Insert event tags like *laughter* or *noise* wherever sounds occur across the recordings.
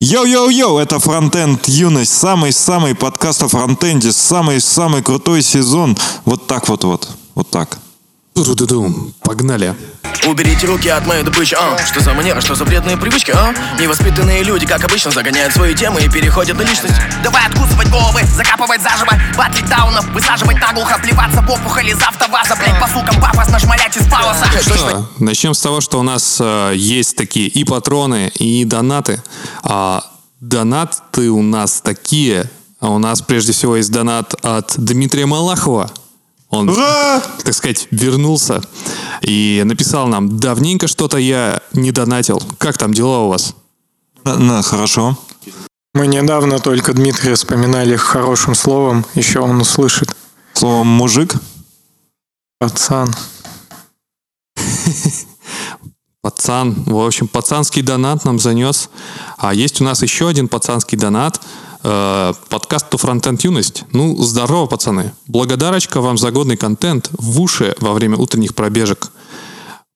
Йоу-йоу-йоу, это Фронтенд Юность, самый-самый подкаст о фронтенде, самый-самый крутой сезон. Вот так вот-вот, вот так. Ту-ду-ду-дум. Погнали. Уберите руки от моей добычи, а Что за манера, что за вредные привычки, а Невоспитанные люди, как обычно, загоняют свои темы и переходят на личность Давай откусывать головы, закапывать заживо Батлить даунов, высаживать наглухо Плеваться в опухоль из автоваза Блять, по сукам пафосно шмалять из палоса Что, начнем с того, что у нас э, есть такие и патроны, и донаты. А донаты у нас такие. А у нас прежде всего есть донат от Дмитрия Малахова. Он, Ура! так сказать, вернулся и написал нам, давненько что-то я не донатил. Как там дела у вас? На, на, хорошо. Мы недавно только Дмитрия вспоминали хорошим словом, еще он услышит. Словом мужик. Пацан. *laughs* Пацан, в общем, пацанский донат нам занес. А есть у нас еще один пацанский донат. Э, подкаст «То Фронтенд Юность». Ну, здорово, пацаны. Благодарочка вам за годный контент в уши во время утренних пробежек.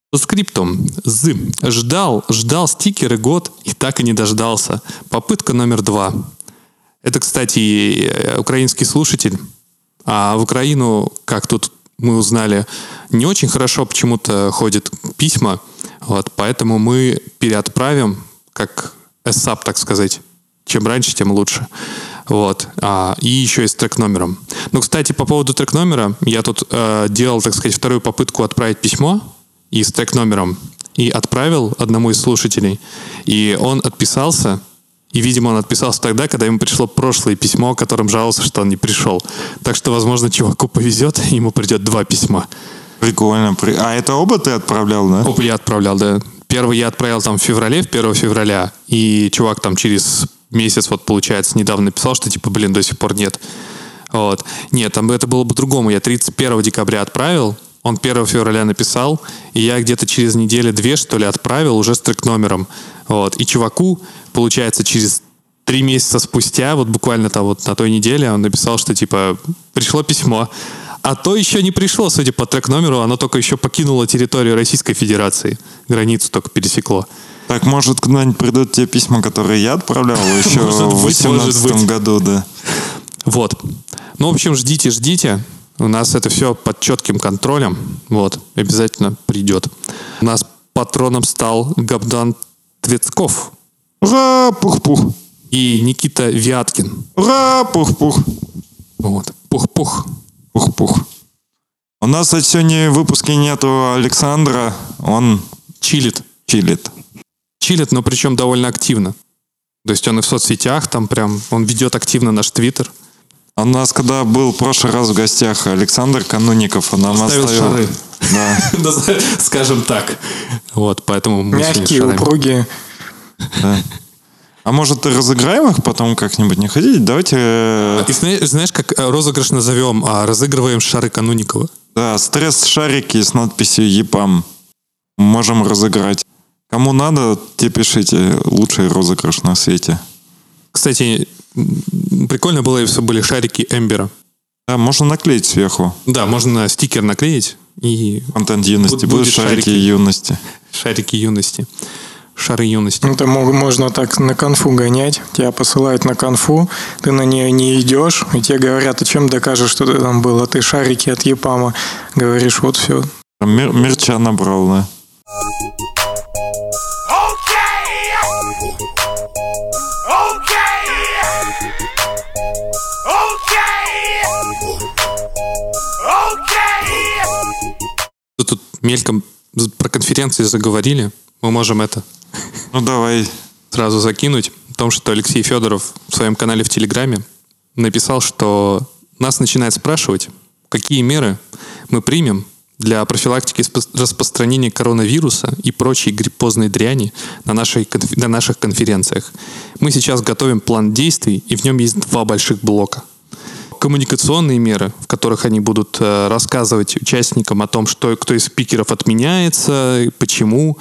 По скриптум. З. Ждал, ждал стикеры год и так и не дождался. Попытка номер два. Это, кстати, э, украинский слушатель. А в Украину, как тут мы узнали, не очень хорошо почему-то ходят письма. Вот, поэтому мы переотправим, как SAP, так сказать. Чем раньше, тем лучше. Вот. А, и еще и с трек-номером. Ну, кстати, по поводу трек-номера, я тут э, делал, так сказать, вторую попытку отправить письмо и с трек-номером. И отправил одному из слушателей. И он отписался. И, видимо, он отписался тогда, когда ему пришло прошлое письмо, которым жаловался, что он не пришел. Так что, возможно, чуваку повезет, *laughs* ему придет два письма. Прикольно. При- А это оба ты отправлял, да? Оба я отправлял, да. Первый я отправил там в феврале, в 1 февраля, и чувак там через месяц, вот получается, недавно написал, что типа, блин, до сих пор нет. Вот. Нет, там это было по-другому. Я 31 декабря отправил, он 1 февраля написал, и я где-то через неделю-две, что ли, отправил уже с трек-номером. Вот. И чуваку, получается, через три месяца спустя, вот буквально там вот на той неделе, он написал, что типа пришло письмо. А то еще не пришло, судя по трек-номеру, оно только еще покинуло территорию Российской Федерации. Границу только пересекло. Так, может, когда-нибудь придут те письма, которые я отправлял *laughs* еще в быть, может 2018 быть. году, да. Вот. Ну, в общем, ждите, ждите. У нас это все под четким контролем. Вот. Обязательно придет. У нас патроном стал Габдан Твецков Ура, пух-пух. и Никита Вяткин. Ура, пух-пух. Вот. Пух-пух. Пух-пух. У нас сегодня в выпуске нету Александра, он Чилит. чилит. Чилит, но причем довольно активно. То есть он и в соцсетях, там прям, он ведет активно наш твиттер. А У нас, когда был в прошлый раз в гостях Александр Кануников, он нам Оставил оставил... шары. Да. *laughs* Скажем так. Вот, поэтому Мягкие, упругие. А может, разыграем их потом как-нибудь? Не хотите? Давайте... э, И зна- знаешь, как э, розыгрыш назовем? А разыгрываем шары Кануникова. Да, стресс-шарики с надписью ЕПАМ. Можем разыграть. Кому надо, те пишите. Лучший розыгрыш на свете. Кстати, прикольно было, если бы были шарики Эмбера. Да, можно наклеить сверху. Да, можно стикер наклеить и Контент юности. Будут Будут шарики шарики. юности. шарики юности. Шары юности. Это мог- можно так на конфу гонять. Тебя посылают на конфу, ты на нее не идешь, и тебе говорят, а чем докажешь, что ты там был? А ты шарики от Епама. Говоришь, вот все. Мер- мерча набрал, да. Мельком про конференции заговорили. Мы можем это Ну, давай. сразу закинуть. О том, что Алексей Федоров в своем канале в Телеграме написал, что нас начинает спрашивать, какие меры мы примем для профилактики распространения коронавируса и прочей гриппозной дряни на, нашей, на наших конференциях. Мы сейчас готовим план действий, и в нем есть два больших блока. Коммуникационные меры, в которых они будут э, рассказывать участникам о том, что кто из спикеров отменяется, почему.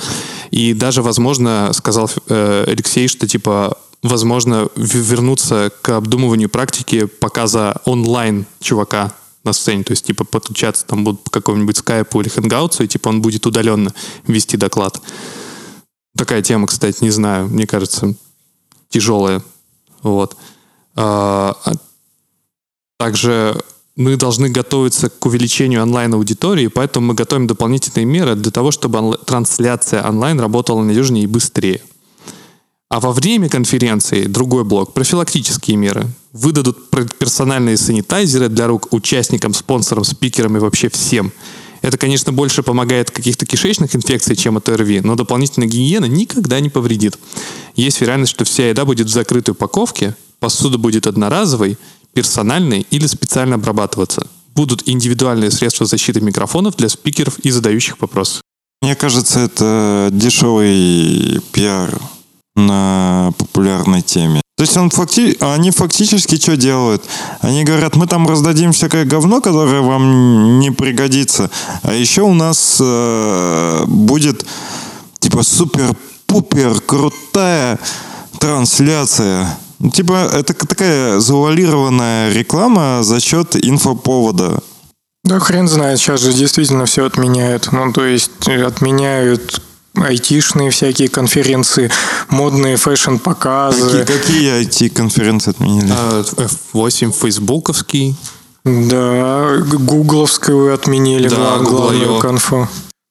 И даже, возможно, сказал э, Алексей, что типа возможно вернуться к обдумыванию практики показа онлайн чувака на сцене, то есть типа подключаться там будут по какому-нибудь скайпу или хэнгаутсу, и типа он будет удаленно вести доклад. Такая тема, кстати, не знаю, мне кажется, тяжелое. Вот. А, а также мы должны готовиться к увеличению онлайн-аудитории, поэтому мы готовим дополнительные меры для того, чтобы онл- трансляция онлайн работала надежнее и быстрее. А во время конференции другой блок – профилактические меры. Выдадут персональные санитайзеры для рук участникам, спонсорам, спикерам и вообще всем. Это, конечно, больше помогает каких-то кишечных инфекций, чем от ОРВИ, но дополнительная гигиена никогда не повредит. Есть вероятность, что вся еда будет в закрытой упаковке, посуда будет одноразовой, персональной или специально обрабатываться. Будут индивидуальные средства защиты микрофонов для спикеров и задающих вопросы. Мне кажется, это дешевый пиар на популярной теме. То есть он факти... они фактически что делают? Они говорят, мы там раздадим всякое говно, которое вам не пригодится. А еще у нас э, будет типа супер-пупер крутая трансляция. Ну, типа это такая завуалированная реклама за счет инфоповода. Да хрен знает, сейчас же действительно все отменяют. Ну, то есть отменяют айтишные всякие конференции, модные fashion-показы. Какие, какие IT-конференции отменили? F8 фейсбуковский. Да, гугловскую отменили, да, главную конфу.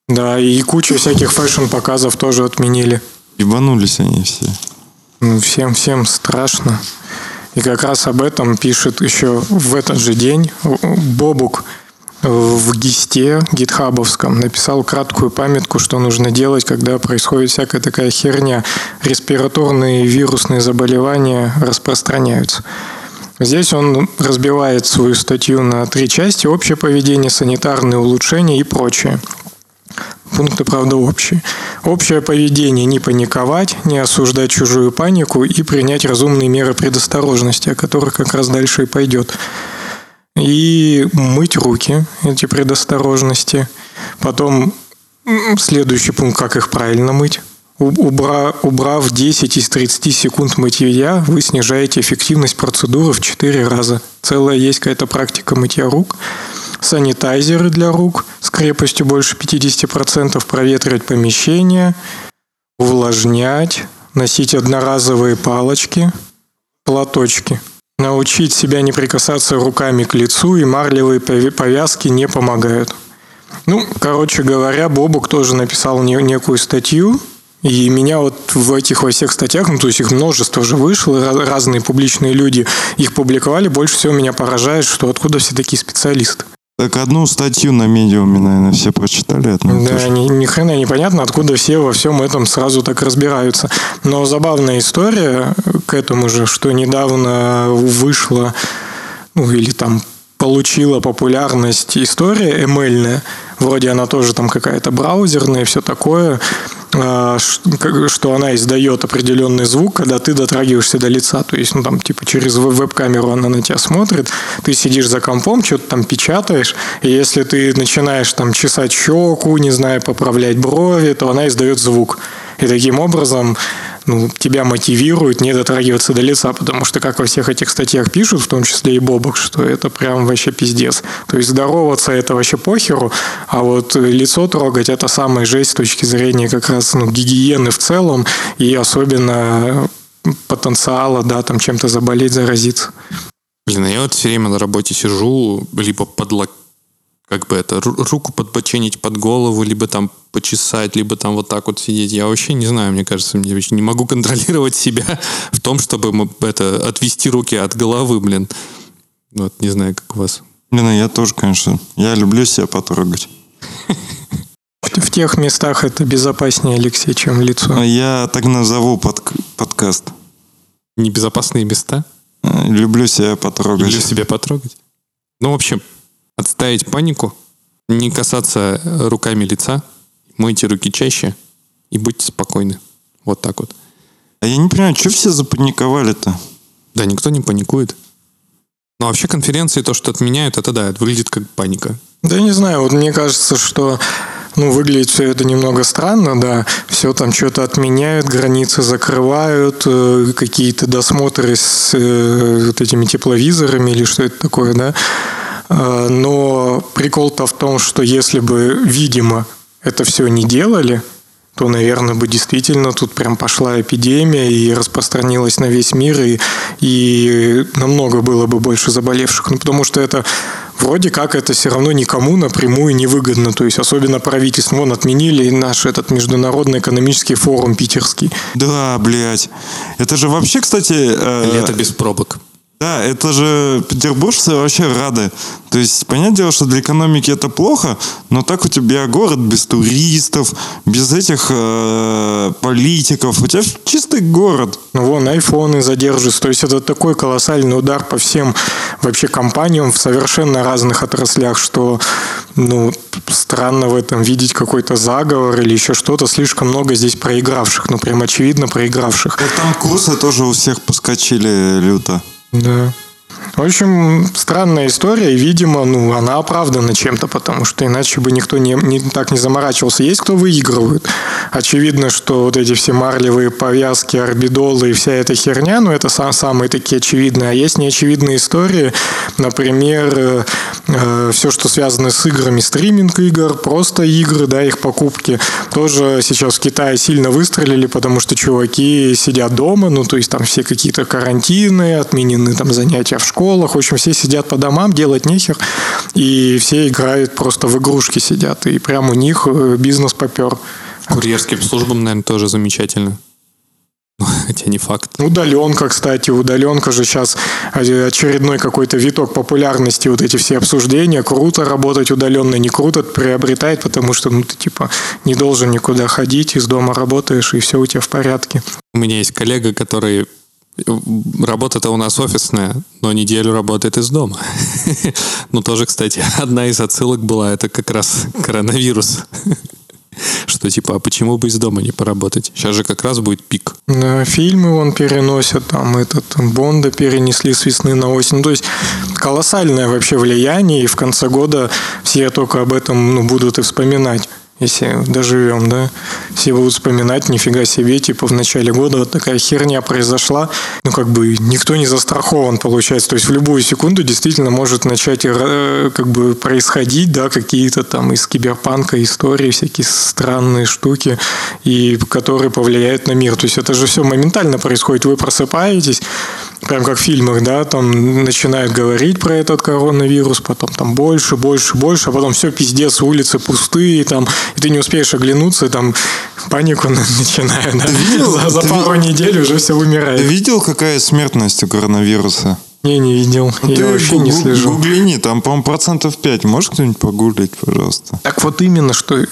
Да, и кучу всяких fashion-показов тоже отменили. Ебанулись они все. Ну, всем, всем страшно. И как раз об этом пишет еще в этот же день Бобук – в гисте гитхабовском написал краткую памятку, что нужно делать, когда происходит всякая такая херня. Респираторные вирусные заболевания распространяются. Здесь он разбивает свою статью на три части. Общее поведение, санитарные улучшения и прочее. Пункты, правда, общие. Общее поведение – не паниковать, не осуждать чужую панику и принять разумные меры предосторожности, о которых как раз дальше и пойдет и мыть руки, эти предосторожности. Потом следующий пункт, как их правильно мыть. Убра, убрав 10 из 30 секунд мытья, вы снижаете эффективность процедуры в 4 раза. Целая есть какая-то практика мытья рук. Санитайзеры для рук с крепостью больше 50%, проветривать помещение, увлажнять, носить одноразовые палочки, платочки – Научить себя не прикасаться руками к лицу и марлевые повязки не помогают. Ну, короче говоря, Бобук тоже написал некую статью, и меня вот в этих во всех статьях, ну то есть их множество уже вышло, разные публичные люди их публиковали, больше всего меня поражает, что откуда все такие специалисты. Так одну статью на медиуме, наверное, все прочитали. Одну да, ни, ни хрена непонятно, откуда все во всем этом сразу так разбираются. Но забавная история к этому же, что недавно вышла, ну или там получила популярность история ML-ная. Вроде она тоже там какая-то браузерная и все такое. А, что она издает определенный звук, когда ты дотрагиваешься до лица. То есть, ну, там, типа, через веб-камеру она на тебя смотрит, ты сидишь за компом, что-то там печатаешь, и если ты начинаешь там чесать щеку, не знаю, поправлять брови, то она издает звук. И таким образом ну, тебя мотивирует не дотрагиваться до лица, потому что, как во всех этих статьях пишут, в том числе и Бобок, что это прям вообще пиздец. То есть здороваться это вообще похеру, а вот лицо трогать это самая жесть с точки зрения как раз ну, гигиены в целом и особенно потенциала, да, там чем-то заболеть, заразиться. Блин, а я вот все время на работе сижу, либо под лок как бы это, руку подбоченить под голову, либо там почесать, либо там вот так вот сидеть. Я вообще не знаю, мне кажется, я вообще не могу *laughs* контролировать себя в том, чтобы это, отвести руки от головы, блин. Вот, не знаю, как у вас. Блин, а я тоже, конечно. Я люблю себя потрогать. В тех местах это безопаснее, Алексей, чем лицо. А я так назову под, подкаст. Небезопасные места? Э, люблю себя потрогать. Люблю себя потрогать. Ну, в общем, отставить панику, не касаться руками лица, мойте руки чаще и будьте спокойны. Вот так вот. А я не понимаю, что все запаниковали-то? Да никто не паникует. Но вообще конференции, то, что отменяют, это да, это выглядит как паника. Да не знаю, вот мне кажется, что ну, выглядит все это немного странно, да. Все там что-то отменяют, границы закрывают, э, какие-то досмотры с э, вот этими тепловизорами или что это такое, да. А, но прикол-то в том, что если бы, видимо, это все не делали, то, наверное, бы действительно тут прям пошла эпидемия и распространилась на весь мир, и, и намного было бы больше заболевших. Ну, потому что это вроде как это все равно никому напрямую не выгодно. То есть особенно правительству. Вон отменили наш этот международный экономический форум питерский. Да, блядь. Это же вообще, кстати... э, Лето без пробок. Да, это же петербуржцы вообще рады. То есть, понятное дело, что для экономики это плохо, но так у тебя город без туристов, без этих э, политиков. У тебя чистый город. Ну, вон, айфоны задержатся. То есть это такой колоссальный удар по всем вообще компаниям в совершенно разных отраслях, что, ну, странно в этом видеть какой-то заговор или еще что-то. Слишком много здесь проигравших, ну, прям очевидно проигравших. Так там курсы тоже у всех поскочили люто. Да. В общем, странная история, и, видимо, ну, она оправдана чем-то, потому что иначе бы никто не, не, так не заморачивался. Есть кто выигрывает. Очевидно, что вот эти все марлевые повязки, орбидолы и вся эта херня, ну, это сам, самые такие очевидные. А есть неочевидные истории, например, э, э, все, что связано с играми, стриминг игр, просто игры, да, их покупки, тоже сейчас в Китае сильно выстрелили, потому что чуваки сидят дома, ну, то есть там все какие-то карантины, отменены там занятия в школах, в общем, все сидят по домам, делать нехер, и все играют просто в игрушки сидят, и прям у них э, бизнес попер. Курьерским службам, наверное, тоже замечательно. *laughs* Хотя не факт. Удаленка, кстати, удаленка же сейчас очередной какой-то виток популярности, вот эти все обсуждения, круто работать удаленно, не круто, приобретает, потому что, ну, ты, типа, не должен никуда ходить, из дома работаешь, и все у тебя в порядке. У меня есть коллега, который Работа-то у нас офисная, но неделю работает из дома. *laughs* Ну, тоже, кстати, *laughs* одна из отсылок была, это как раз коронавирус. *laughs* Что типа, а почему бы из дома не поработать? Сейчас же как раз будет пик. Да, фильмы вон переносят, там этот Бонда перенесли с весны на осень. Ну, то есть колоссальное вообще влияние, и в конце года все только об этом ну, будут и вспоминать если доживем, да, все будут вспоминать, нифига себе, типа в начале года вот такая херня произошла, ну как бы никто не застрахован получается, то есть в любую секунду действительно может начать э, как бы происходить, да, какие-то там из киберпанка истории, всякие странные штуки, и которые повлияют на мир, то есть это же все моментально происходит, вы просыпаетесь, прям как в фильмах, да, там начинают говорить про этот коронавирус, потом там больше, больше, больше, а потом все пиздец, улицы пустые, там и ты не успеешь оглянуться, и там панику *laughs* начинаю. Да? видел? За, за пару ви- недель уже все Ты умирает. видел, какая смертность у коронавируса? Не, не видел. Ну, Я ты вообще не гу- слежу. Гуглини, там, по-моему, процентов 5. Можешь кто-нибудь погуглить, пожалуйста? Так вот именно, что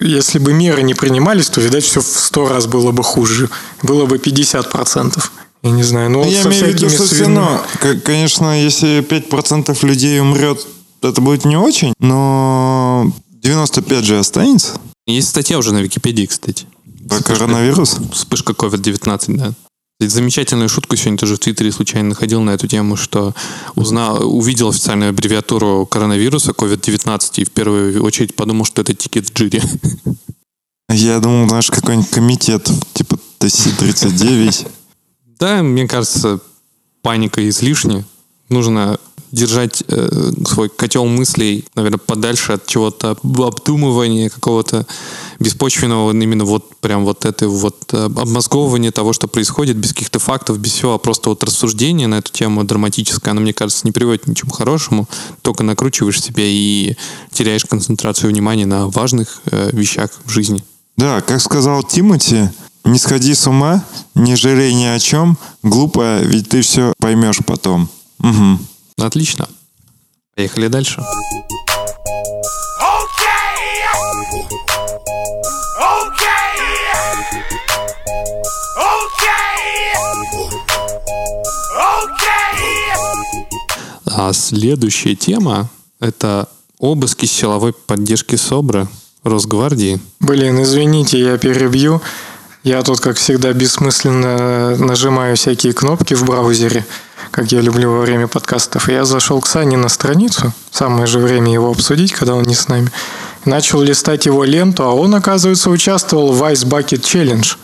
если бы меры не принимались, то, видать, все в сто раз было бы хуже. Было бы 50%. Я не знаю. Ну, вот Я со имею в виду, что все равно, к- конечно, если 5% людей умрет, это будет не очень, но 95 же останется Есть статья уже на Википедии, кстати. про коронавирус. Вспышка COVID-19, да. Замечательную шутку сегодня тоже в Твиттере случайно находил на эту тему, что узнал, увидел официальную аббревиатуру коронавируса COVID-19 и в первую очередь подумал, что это тикет в джире. Я думал, знаешь, какой-нибудь комитет, типа ТСИ-39. Да, мне кажется, паника излишне. Нужно держать э, свой котел мыслей, наверное, подальше от чего-то обдумывания какого-то беспочвенного, именно вот прям вот это вот э, обмозговывание того, что происходит, без каких-то фактов, без всего, а просто вот рассуждение на эту тему драматическое, оно, мне кажется, не приводит к ничему хорошему, только накручиваешь себя и теряешь концентрацию внимания на важных э, вещах в жизни. Да, как сказал Тимати, не сходи с ума, не жалей ни о чем, глупо, ведь ты все поймешь потом. Угу. Отлично. Поехали дальше. А следующая тема – это обыски силовой поддержки СОБРа Росгвардии. Блин, извините, я перебью. Я тут, как всегда, бессмысленно нажимаю всякие кнопки в браузере, как я люблю во время подкастов. И я зашел к Сане на страницу, самое же время его обсудить, когда он не с нами. Начал листать его ленту, а он, оказывается, участвовал в Ice Bucket Challenge.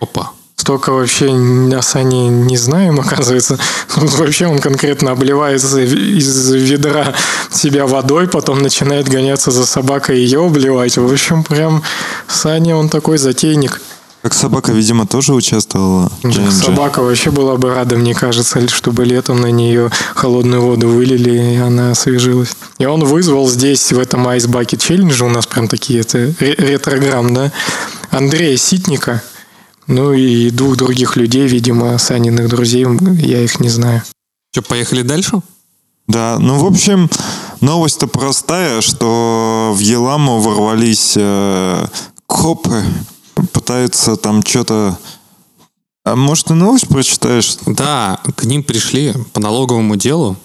Опа. Столько вообще о Сане не знаем, *laughs* оказывается. Тут вообще он конкретно обливается из ведра себя водой, потом начинает гоняться за собакой и ее обливать. В общем, прям Саня, он такой затейник. Как собака, видимо, тоже участвовала. челлендже. Собака вообще была бы рада, мне кажется, чтобы летом на нее холодную воду вылили, и она освежилась. И он вызвал здесь, в этом Ice Bucket Challenge, у нас прям такие, это ре- ретрограмм, да, Андрея Ситника, ну и двух других людей, видимо, Саниных друзей, я их не знаю. Что, поехали дальше? Да, ну, в общем, новость-то простая, что в Еламу ворвались э, копы, пытаются там что-то... А может, ты новость прочитаешь? Да, к ним пришли по налоговому делу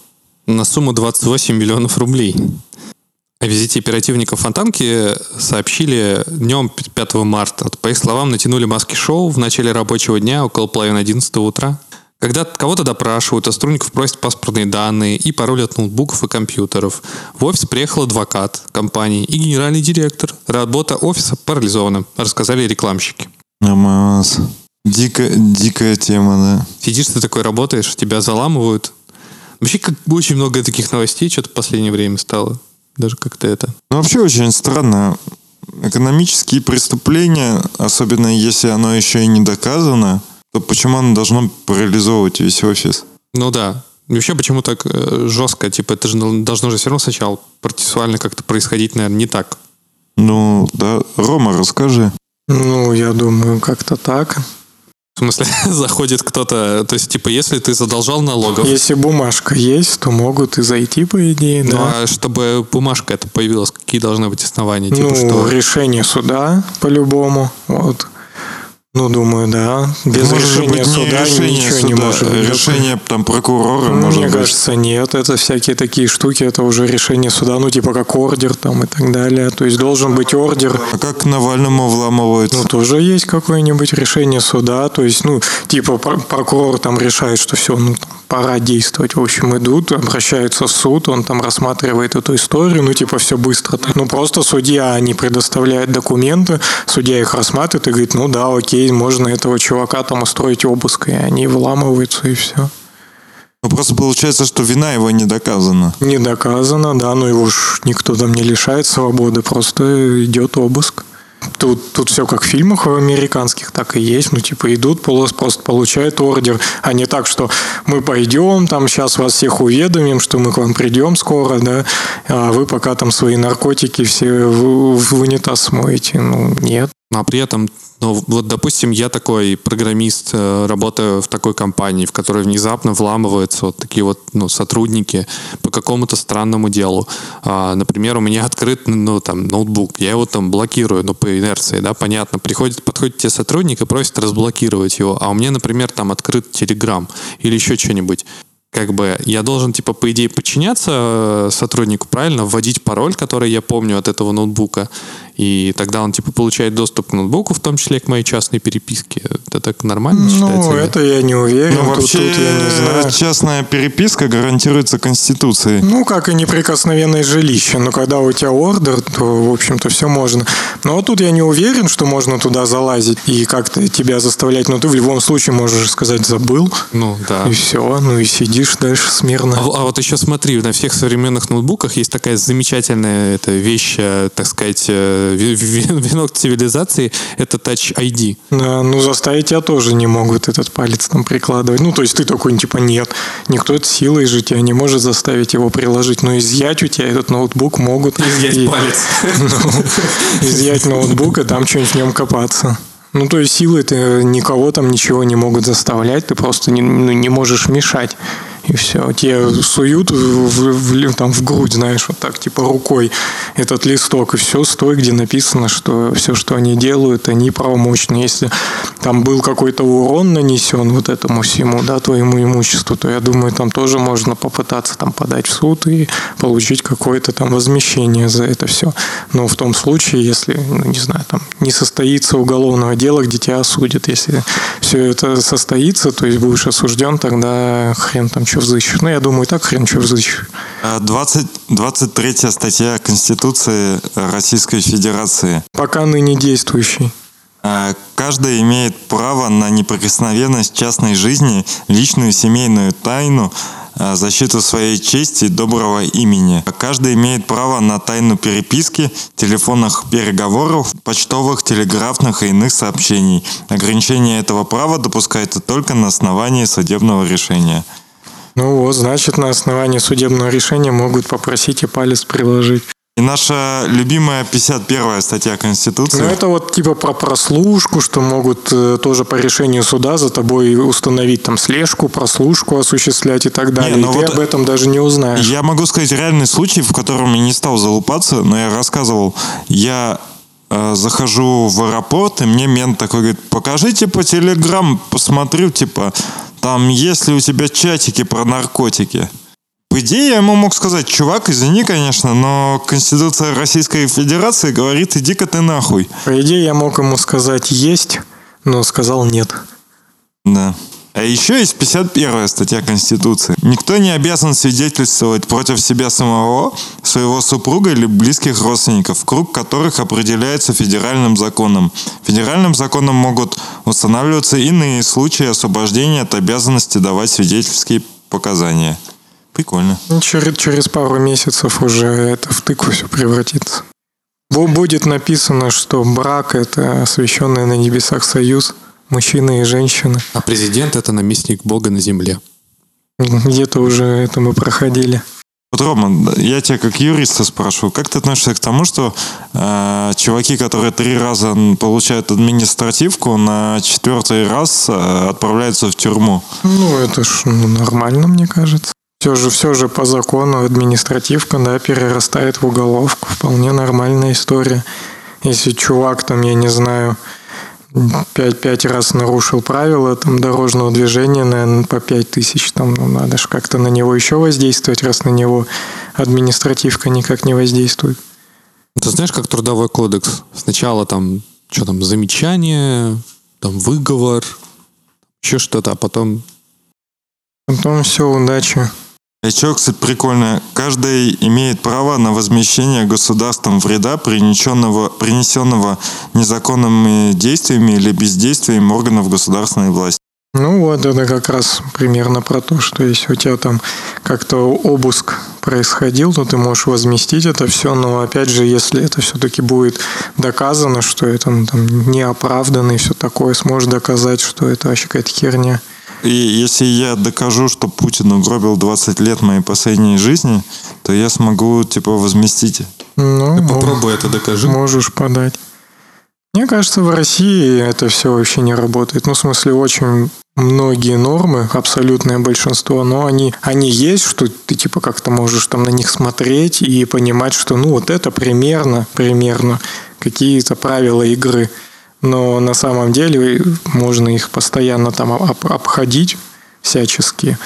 на сумму 28 миллионов рублей. О визите оперативников Фонтанки сообщили днем 5 марта. По их словам, натянули маски-шоу в начале рабочего дня около половины 11 утра. Когда кого-то допрашивают, а сотрудников просят паспортные данные и пароли от ноутбуков и компьютеров. В офис приехал адвокат компании и генеральный директор. Работа офиса парализована, рассказали рекламщики. Намаз. Дикая, дикая тема, да. Сидишь ты такой, работаешь, тебя заламывают. Вообще, как очень много таких новостей что-то в последнее время стало. Даже как-то это. Ну, вообще очень странно. Экономические преступления, особенно если оно еще и не доказано, то почему оно должно парализовывать весь офис? Ну да. Вообще, почему так э, жестко? Типа, это же должно же все равно сначала процессуально как-то происходить, наверное, не так. Ну, да. Рома, расскажи. Ну, я думаю, как-то так. В смысле, *laughs* заходит кто-то... То есть, типа, если ты задолжал налогов, Если бумажка есть, то могут и зайти, по идее, ну, да. а чтобы бумажка это появилась, какие должны быть основания? Типа, ну, что... решение суда по-любому. Вот. Ну, думаю, да. Без Может же решения быть, не суда решение ничего суда, не может быть. решение там прокурора, Ну, может Мне быть. кажется, нет. Это всякие такие штуки, это уже решение суда, ну, типа как ордер там и так далее. То есть должен быть ордер. А как Навальному вламываются? Ну, тоже есть какое-нибудь решение суда. То есть, ну, типа пр- прокурор там решает, что все, ну, там, пора действовать. В общем, идут, обращаются в суд, он там рассматривает эту историю, ну, типа, все быстро. Ну, просто судья не предоставляет документы, судья их рассматривает и говорит, ну, да, окей, можно этого чувака там устроить обыск, и они вламываются, и все. Ну, просто получается, что вина его не доказана. Не доказано, да, но его ж никто там не лишает свободы, просто идет обыск. Тут, тут все как в фильмах американских, так и есть. Ну, типа, идут, полос- просто получают ордер, а не так, что мы пойдем, там сейчас вас всех уведомим, что мы к вам придем скоро, да, а вы пока там свои наркотики все в, в унитаз смоете. Ну, нет. А при этом, ну, вот, допустим, я такой программист, э, работаю в такой компании, в которой внезапно вламываются вот такие вот ну, сотрудники по какому-то странному делу. А, например, у меня открыт ну, там, ноутбук, я его там блокирую, ну, по инерции, да, понятно. Приходит, подходит тебе сотрудник и просит разблокировать его, а у меня, например, там открыт Telegram или еще что-нибудь. Как бы я должен, типа, по идее, подчиняться э, сотруднику, правильно, вводить пароль, который я помню от этого ноутбука, и тогда он, типа, получает доступ к ноутбуку, в том числе и к моей частной переписке. Это так нормально считается? Ну, это я не уверен, Ну, тут, вообще, тут я не знаю. частная переписка гарантируется Конституцией. Ну, как и неприкосновенное жилище. Но когда у тебя ордер, то, в общем-то, все можно. Но вот тут я не уверен, что можно туда залазить и как-то тебя заставлять. Но ты в любом случае можешь сказать «забыл», Ну, да. и все. Ну и сидишь дальше смирно. А, а вот еще смотри, на всех современных ноутбуках есть такая замечательная эта вещь, э, так сказать, э, *laughs* венок цивилизации, это Touch ID. Да, ну, заставить тебя тоже не могут этот палец там прикладывать. Ну, то есть ты такой, типа, нет, никто это силой же тебя не может заставить его приложить. Но изъять у тебя этот ноутбук могут. Изъять И- палец. *laughs* Ну, изъять ноутбук и там что-нибудь в нем копаться. Ну, то есть силы ты никого там ничего не могут заставлять, ты просто не, ну, не можешь мешать. И все. Тебе суют в, в- в- там, в грудь, знаешь, вот так, типа рукой этот листок, и все, стой, где написано, что все, что они делают, они правомочны. Если там был какой-то урон нанесен вот этому всему, да, твоему имуществу, то я думаю, там тоже можно попытаться там подать в суд и получить какое-то там возмещение за это все. Но в том случае, если, ну, не знаю, там не состоится уголовного дела, где тебя осудят. Если все это состоится, то есть будешь осужден, тогда хрен там что взыщешь. Ну, я думаю, так хрен что. А 20, 23 статья Конституции Российской Федерации. Пока ныне действующий. А, Каждый имеет право на неприкосновенность частной жизни, личную семейную тайну, а, защиту своей чести и доброго имени. Каждый имеет право на тайну переписки, телефонных переговоров, почтовых, телеграфных и иных сообщений. Ограничение этого права допускается только на основании судебного решения. Ну вот, значит, на основании судебного решения могут попросить и палец приложить. И наша любимая 51 статья Конституции. Ну, это вот типа про прослушку, что могут э, тоже по решению суда за тобой установить там слежку, прослушку осуществлять и так далее. Не, и ну ты вот об этом даже не узнаешь. Я могу сказать реальный случай, в котором я не стал залупаться, но я рассказывал. Я э, захожу в аэропорт, и мне мент такой говорит, покажите по телеграм, посмотрю, типа, там есть ли у тебя чатики про наркотики. По идее, я ему мог сказать, чувак, извини, конечно, но Конституция Российской Федерации говорит, иди-ка ты нахуй. По идее, я мог ему сказать «есть», но сказал «нет». Да. А еще есть 51 статья Конституции. Никто не обязан свидетельствовать против себя самого, своего супруга или близких родственников, круг которых определяется федеральным законом. Федеральным законом могут устанавливаться иные случаи освобождения от обязанности давать свидетельские показания. Прикольно. Ну, Через, через пару месяцев уже это в тыкву все превратится. Бу- Будет написано, что брак – это освященный на небесах союз мужчины и женщины. А президент это наместник Бога на земле. Где-то уже это мы проходили. Вот, Рома, я тебя как юриста спрашиваю, как ты относишься к тому, что э, чуваки, которые три раза получают административку, на четвертый раз э, отправляются в тюрьму? Ну, это ж ну, нормально, мне кажется. Все же, все же по закону административка, да, перерастает в уголовку. Вполне нормальная история. Если чувак там, я не знаю, пять, пять раз нарушил правила там, дорожного движения, наверное, по пять тысяч, там, ну, надо же как-то на него еще воздействовать, раз на него административка никак не воздействует. Ты знаешь, как трудовой кодекс? Сначала там, что там, замечание, там выговор, еще что-то, а потом Потом все, удачи. Кстати, прикольно, каждый имеет право на возмещение государством вреда, принесенного, принесенного незаконными действиями или бездействием органов государственной власти. Ну вот, это как раз примерно про то, что если у тебя там как-то обыск происходил, то ты можешь возместить это все, но опять же, если это все-таки будет доказано, что это ну, там, неоправданно и все такое, сможешь доказать, что это вообще какая-то херня. И если я докажу, что Путин угробил 20 лет моей последней жизни, то я смогу, типа, возместить. Ну, мо- попробуй это докажи. можешь подать. Мне кажется, в России это все вообще не работает. Ну, в смысле, очень многие нормы, абсолютное большинство, но они, они есть, что ты типа как-то можешь там на них смотреть и понимать, что ну вот это примерно, примерно какие-то правила игры. Но на самом деле можно их постоянно там об- обходить всячески,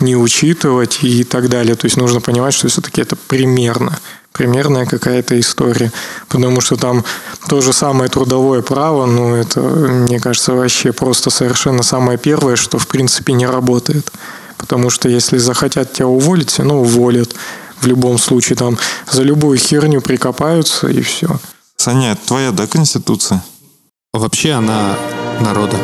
не учитывать и так далее. То есть нужно понимать, что все-таки это примерно примерная какая-то история. Потому что там то же самое трудовое право, ну, это, мне кажется, вообще просто совершенно самое первое, что, в принципе, не работает. Потому что если захотят тебя уволить, равно уволят. В любом случае, там за любую херню прикопаются, и все. Саня, твоя, да, конституция? Вообще она народа.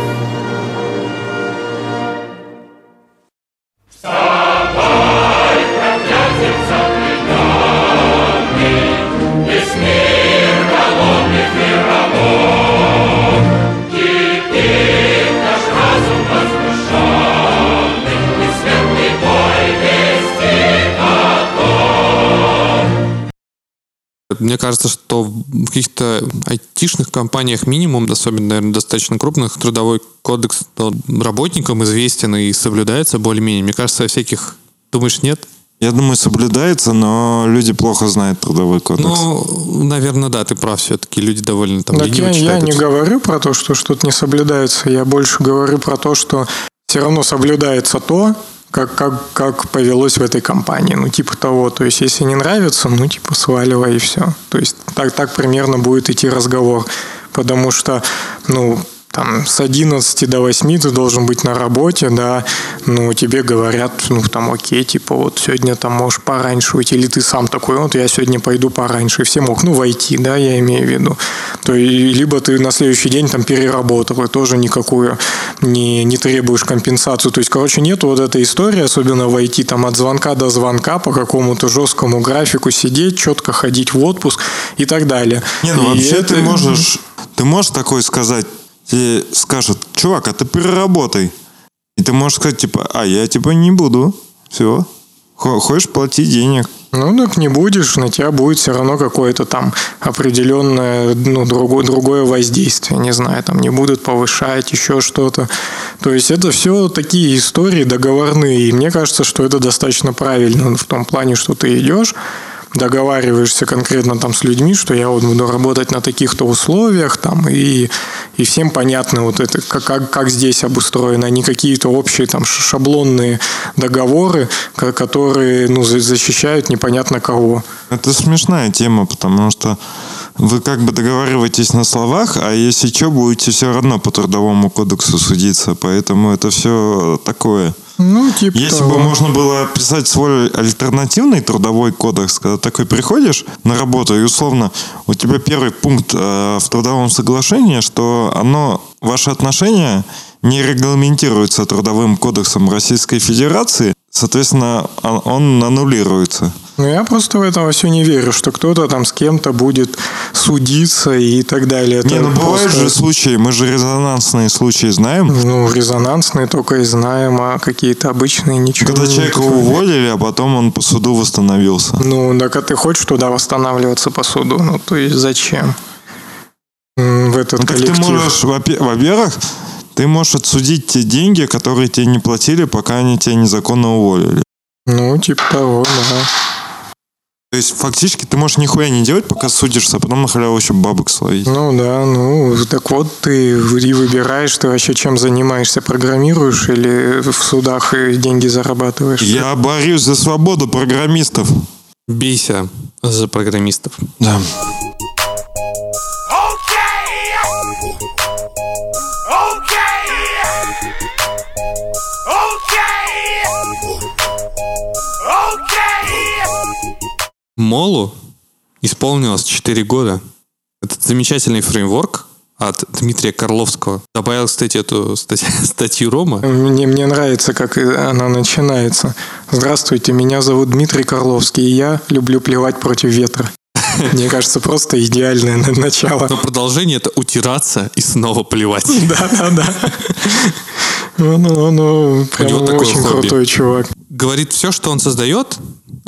Мне кажется, что в каких-то айтишных компаниях минимум, особенно, наверное, достаточно крупных, трудовой кодекс работникам известен и соблюдается более-менее. Мне кажется, всяких... Думаешь, нет? Я думаю, соблюдается, но люди плохо знают трудовой кодекс. Ну, наверное, да, ты прав. Все-таки люди довольно там Так лениво я, я не говорю про то, что что-то не соблюдается. Я больше говорю про то, что все равно соблюдается то, как, как, как повелось в этой компании. Ну, типа того. То есть, если не нравится, ну, типа, сваливай и все. То есть, так, так примерно будет идти разговор. Потому что, ну, там с 11 до 8 ты должен быть на работе, да, ну, тебе говорят, ну, там, окей, типа, вот сегодня там можешь пораньше уйти, или ты сам такой, вот я сегодня пойду пораньше, и все мог, ну, войти, да, я имею в виду. То и, либо ты на следующий день там переработал, и тоже никакую не, не требуешь компенсацию. То есть, короче, нет вот этой истории, особенно войти там от звонка до звонка по какому-то жесткому графику сидеть, четко ходить в отпуск и так далее. Не, ну И вообще это- ты можешь, ты можешь такое сказать, тебе скажут, чувак, а ты переработай. И ты можешь сказать, типа, а я типа не буду. Все. Хочешь плати денег. Ну, так не будешь, на тебя будет все равно какое-то там определенное, ну, другое, другое воздействие, не знаю, там не будут повышать, еще что-то. То есть это все такие истории договорные, и мне кажется, что это достаточно правильно в том плане, что ты идешь, договариваешься конкретно там с людьми, что я вот буду работать на таких-то условиях, там, и, и всем понятно вот это, как, как, как здесь обустроено, а не какие-то общие там шаблонные договоры, ко- которые, ну, за- защищают непонятно кого. Это смешная тема, потому что вы как бы договариваетесь на словах, а если что, будете все равно по трудовому кодексу судиться. Поэтому это все такое. Ну, типа Если того. бы можно было писать свой альтернативный трудовой кодекс, когда такой приходишь на работу, и условно у тебя первый пункт э, в трудовом соглашении, что оно, ваши отношения не регламентируются трудовым кодексом Российской Федерации, соответственно, он- он аннулируется. Ну, я просто в это все не верю, что кто-то там с кем-то будет судиться и так далее. Не, Это ну бывают просто, же случаи, мы же резонансные случаи знаем, Ну, резонансные только и знаем, а какие-то обычные ничего. когда не человека такое. уволили, а потом он по суду восстановился. Ну, так а ты хочешь туда восстанавливаться по суду? Ну, то есть зачем? В этот Ну так ты коллектив. можешь, во-пе- во-первых, ты можешь отсудить те деньги, которые тебе не платили, пока они тебя незаконно уволили. Ну, типа того, да. То есть фактически ты можешь нихуя не делать, пока судишься, а потом на халяву еще бабок словить. Ну да, ну так вот ты и выбираешь, ты вообще чем занимаешься, программируешь или в судах и деньги зарабатываешь? Я борюсь за свободу программистов. Бейся за программистов. Да. Молу исполнилось 4 года. Этот замечательный фреймворк от Дмитрия Карловского. Добавил, кстати, эту статью, *laughs* статью Рома. Мне, мне нравится, как она начинается. Здравствуйте, меня зовут Дмитрий Карловский, и я люблю плевать против ветра. *laughs* Мне кажется, просто идеальное на- начало. Но продолжение это утираться и снова плевать. *laughs* Да, да, да. Ну, ну, ну, прям него такое очень хобби. крутой чувак. Говорит, все, что он создает,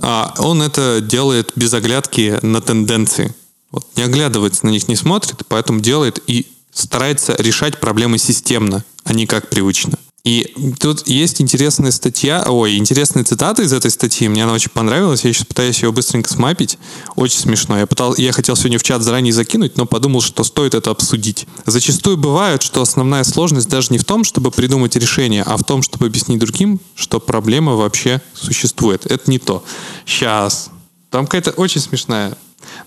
а он это делает без оглядки на тенденции. Вот, не оглядывается на них, не смотрит, поэтому делает и старается решать проблемы системно, а не как привычно. И тут есть интересная статья, ой, интересная цитата из этой статьи, мне она очень понравилась, я сейчас пытаюсь ее быстренько смапить, очень смешно. Я, пытал, я хотел сегодня в чат заранее закинуть, но подумал, что стоит это обсудить. Зачастую бывает, что основная сложность даже не в том, чтобы придумать решение, а в том, чтобы объяснить другим, что проблема вообще существует. Это не то. Сейчас. Там какая-то очень смешная.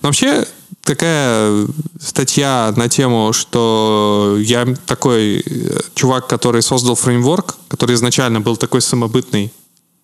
Но вообще такая статья на тему, что я такой э, чувак, который создал фреймворк, который изначально был такой самобытный.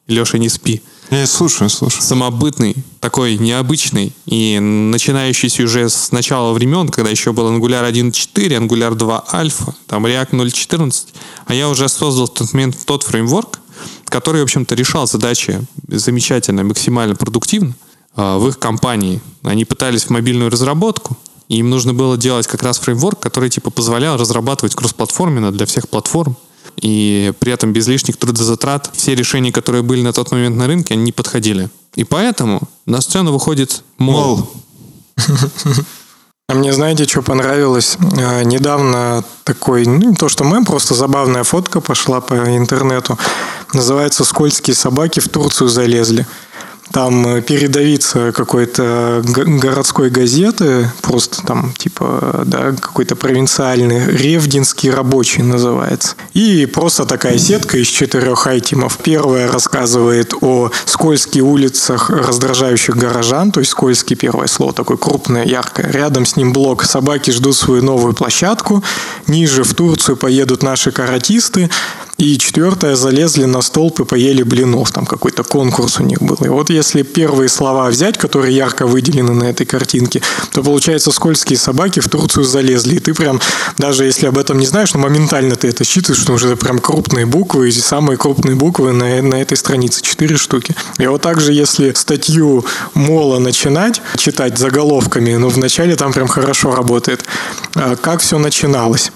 Леша, не спи. Я слушаю, слушаю. Самобытный, такой необычный и начинающийся уже с начала времен, когда еще был Angular 1.4, Angular 2 Alpha, там React 0.14, а я уже создал в тот момент тот фреймворк, который, в общем-то, решал задачи замечательно, максимально продуктивно в их компании. Они пытались в мобильную разработку, и им нужно было делать как раз фреймворк, который типа позволял разрабатывать кроссплатформенно для всех платформ. И при этом без лишних трудозатрат все решения, которые были на тот момент на рынке, они не подходили. И поэтому на сцену выходит Мол. А мне, знаете, что понравилось? Э, Недавно такой, ну, то что мем, просто забавная фотка пошла по интернету. Называется «Скользкие собаки в Турцию залезли». Там э, передовица какой-то городской газеты, просто там типа, да, какой-то провинциальный, Ревдинский рабочий называется. И просто такая сетка из четырех айтемов. Первая рассказывает о скользких улицах раздражающих горожан, то есть скользкий первое слово, такое крупное, яркое. Рядом с ним блок «Собаки ждут свою новую площадку». Ниже в Турцию поедут наши каратисты. И четвертое, залезли на столб и поели блинов. Там какой-то конкурс у них был. И вот если первые слова взять, которые ярко выделены на этой картинке, то получается скользкие собаки в Турцию залезли. И ты прям, даже если об этом не знаешь, но моментально ты это считываешь, что уже прям крупные буквы, и самые крупные буквы на, на этой странице, четыре штуки. И вот также, если статью Мола начинать читать заголовками, ну, вначале там прям хорошо работает. А как все начиналось?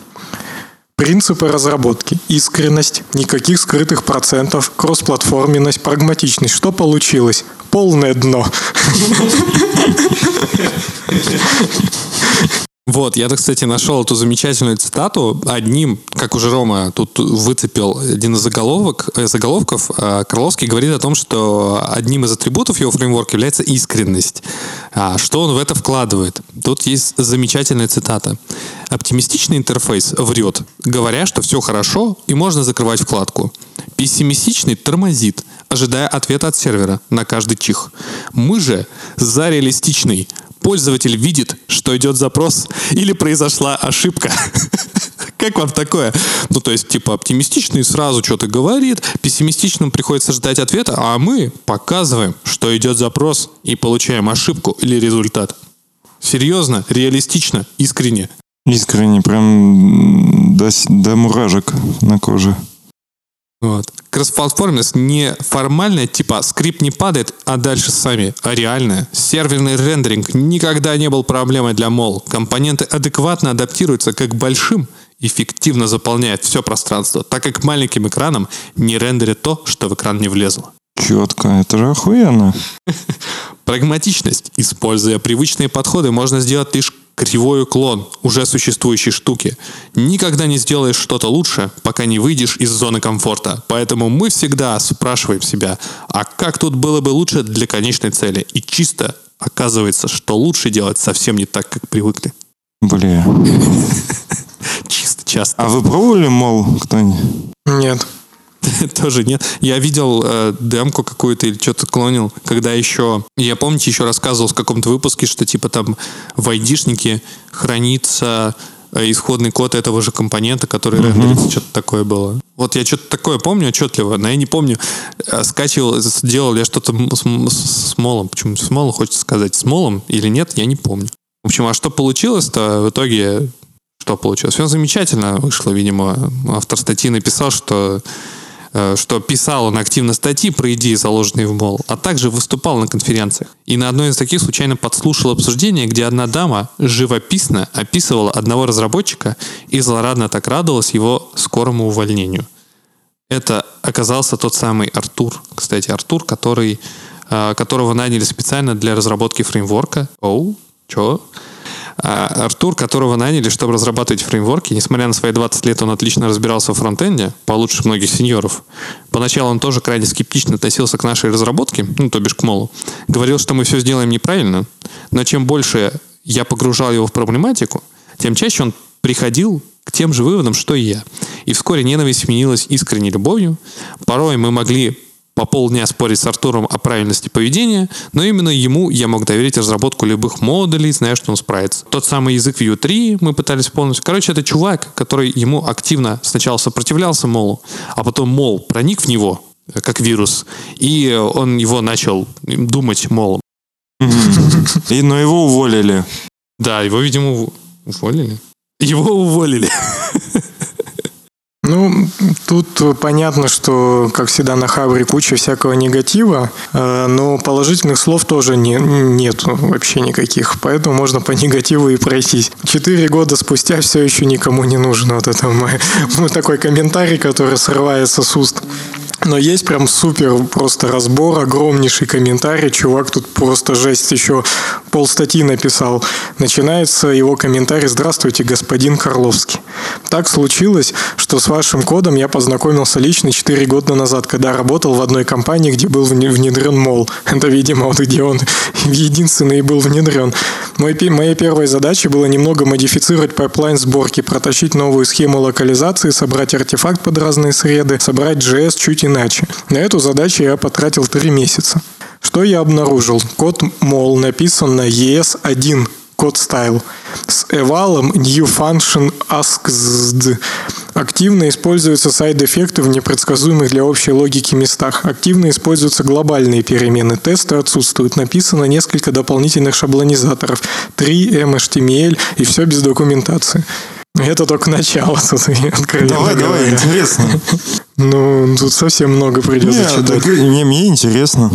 Принципы разработки. Искренность, никаких скрытых процентов, кроссплатформенность, прагматичность. Что получилось? Полное дно. *laughs* Вот, я, кстати, нашел эту замечательную цитату. Одним, как уже Рома тут выцепил один из заголовок, э, заголовков, э, Крыловский говорит о том, что одним из атрибутов его фреймворка является искренность. А что он в это вкладывает? Тут есть замечательная цитата. Оптимистичный интерфейс врет, говоря, что все хорошо и можно закрывать вкладку. Пессимистичный тормозит, ожидая ответа от сервера на каждый чих. Мы же за реалистичный пользователь видит, что идет запрос или произошла ошибка. Как вам такое? Ну, то есть, типа, оптимистичный сразу что-то говорит, пессимистичным приходится ждать ответа, а мы показываем, что идет запрос и получаем ошибку или результат. Серьезно, реалистично, искренне. Искренне, прям до, до муражек на коже. Вот. Кроссплатформенность не формальная, типа скрипт не падает, а дальше сами, а реальная. Серверный рендеринг никогда не был проблемой для мол. Компоненты адекватно адаптируются как большим, эффективно заполняют все пространство, так как маленьким экраном не рендерит то, что в экран не влезло. Четко, это же охуенно. *laughs* Прагматичность. Используя привычные подходы, можно сделать лишь кривой уклон уже существующей штуки. Никогда не сделаешь что-то лучше, пока не выйдешь из зоны комфорта. Поэтому мы всегда спрашиваем себя, а как тут было бы лучше для конечной цели? И чисто оказывается, что лучше делать совсем не так, как привыкли. Бля. *laughs* Чисто часто. А вы пробовали мол кто-нибудь? Нет. *laughs* Тоже нет. Я видел э, демку какую-то или что-то клонил, когда еще... Я, помните, еще рассказывал в каком-то выпуске, что типа там в айдишнике хранится э, исходный код этого же компонента, который uh-huh. рендерится, что-то такое было. Вот я что-то такое помню отчетливо, но я не помню, э, скачивал, сделал я что-то с, с, с молом. Почему с молом хочется сказать? С молом или нет, я не помню. В общем, а что получилось-то в итоге? Что получилось? Все замечательно вышло, видимо. Автор статьи написал, что Э, что писал он активно статьи про идеи, заложенные в МОЛ, а также выступал на конференциях. И на одной из таких случайно подслушал обсуждение, где одна дама живописно описывала одного разработчика и злорадно так радовалась его скорому увольнению. Это оказался тот самый Артур. Кстати, Артур, который, э, которого наняли специально для разработки фреймворка. Оу, чё? А Артур, которого наняли, чтобы разрабатывать фреймворки, несмотря на свои 20 лет, он отлично разбирался в фронтенде, получше многих сеньоров. Поначалу он тоже крайне скептично относился к нашей разработке, ну, то бишь к Молу. Говорил, что мы все сделаем неправильно, но чем больше я погружал его в проблематику, тем чаще он приходил к тем же выводам, что и я. И вскоре ненависть сменилась искренней любовью. Порой мы могли по полдня спорить с Артуром о правильности поведения, но именно ему я мог доверить разработку любых модулей, зная, что он справится. Тот самый язык Vue 3 мы пытались полностью. Короче, это чувак, который ему активно сначала сопротивлялся Молу, а потом Мол проник в него, э, как вирус, и он его начал думать Молом. И, но его уволили. Да, его, видимо, уволили. Его уволили. Ну, тут понятно, что, как всегда, на Хабре куча всякого негатива, э, но положительных слов тоже не, нет вообще никаких, поэтому можно по *laughs* негативу и пройтись. Четыре года спустя все еще никому не нужен вот это мой, *laughs* мой такой комментарий, который срывается с уст. Но есть прям супер просто разбор, огромнейший комментарий. Чувак тут просто жесть еще пол статьи написал. Начинается его комментарий «Здравствуйте, господин Карловский». Так случилось, что с вашим кодом я познакомился лично 4 года назад, когда работал в одной компании, где был внедрен mol. *laughs* Это, видимо, вот где он *laughs* единственный был внедрен. Мой, моей первой задачей было немного модифицировать пайплайн сборки, протащить новую схему локализации, собрать артефакт под разные среды, собрать JS чуть иначе. На эту задачу я потратил 3 месяца. Что я обнаружил? Код мол написан на ES1 код style с эвалом new function asked. Активно используются сайд-эффекты в непредсказуемых для общей логики местах. Активно используются глобальные перемены. Тесты отсутствуют. Написано несколько дополнительных шаблонизаторов. 3 MHTML и все без документации. Это только начало *laughs* тут, откровенно Давай, говоря. давай, интересно. Ну, тут совсем много придется Нет, читать. Так, не, мне интересно.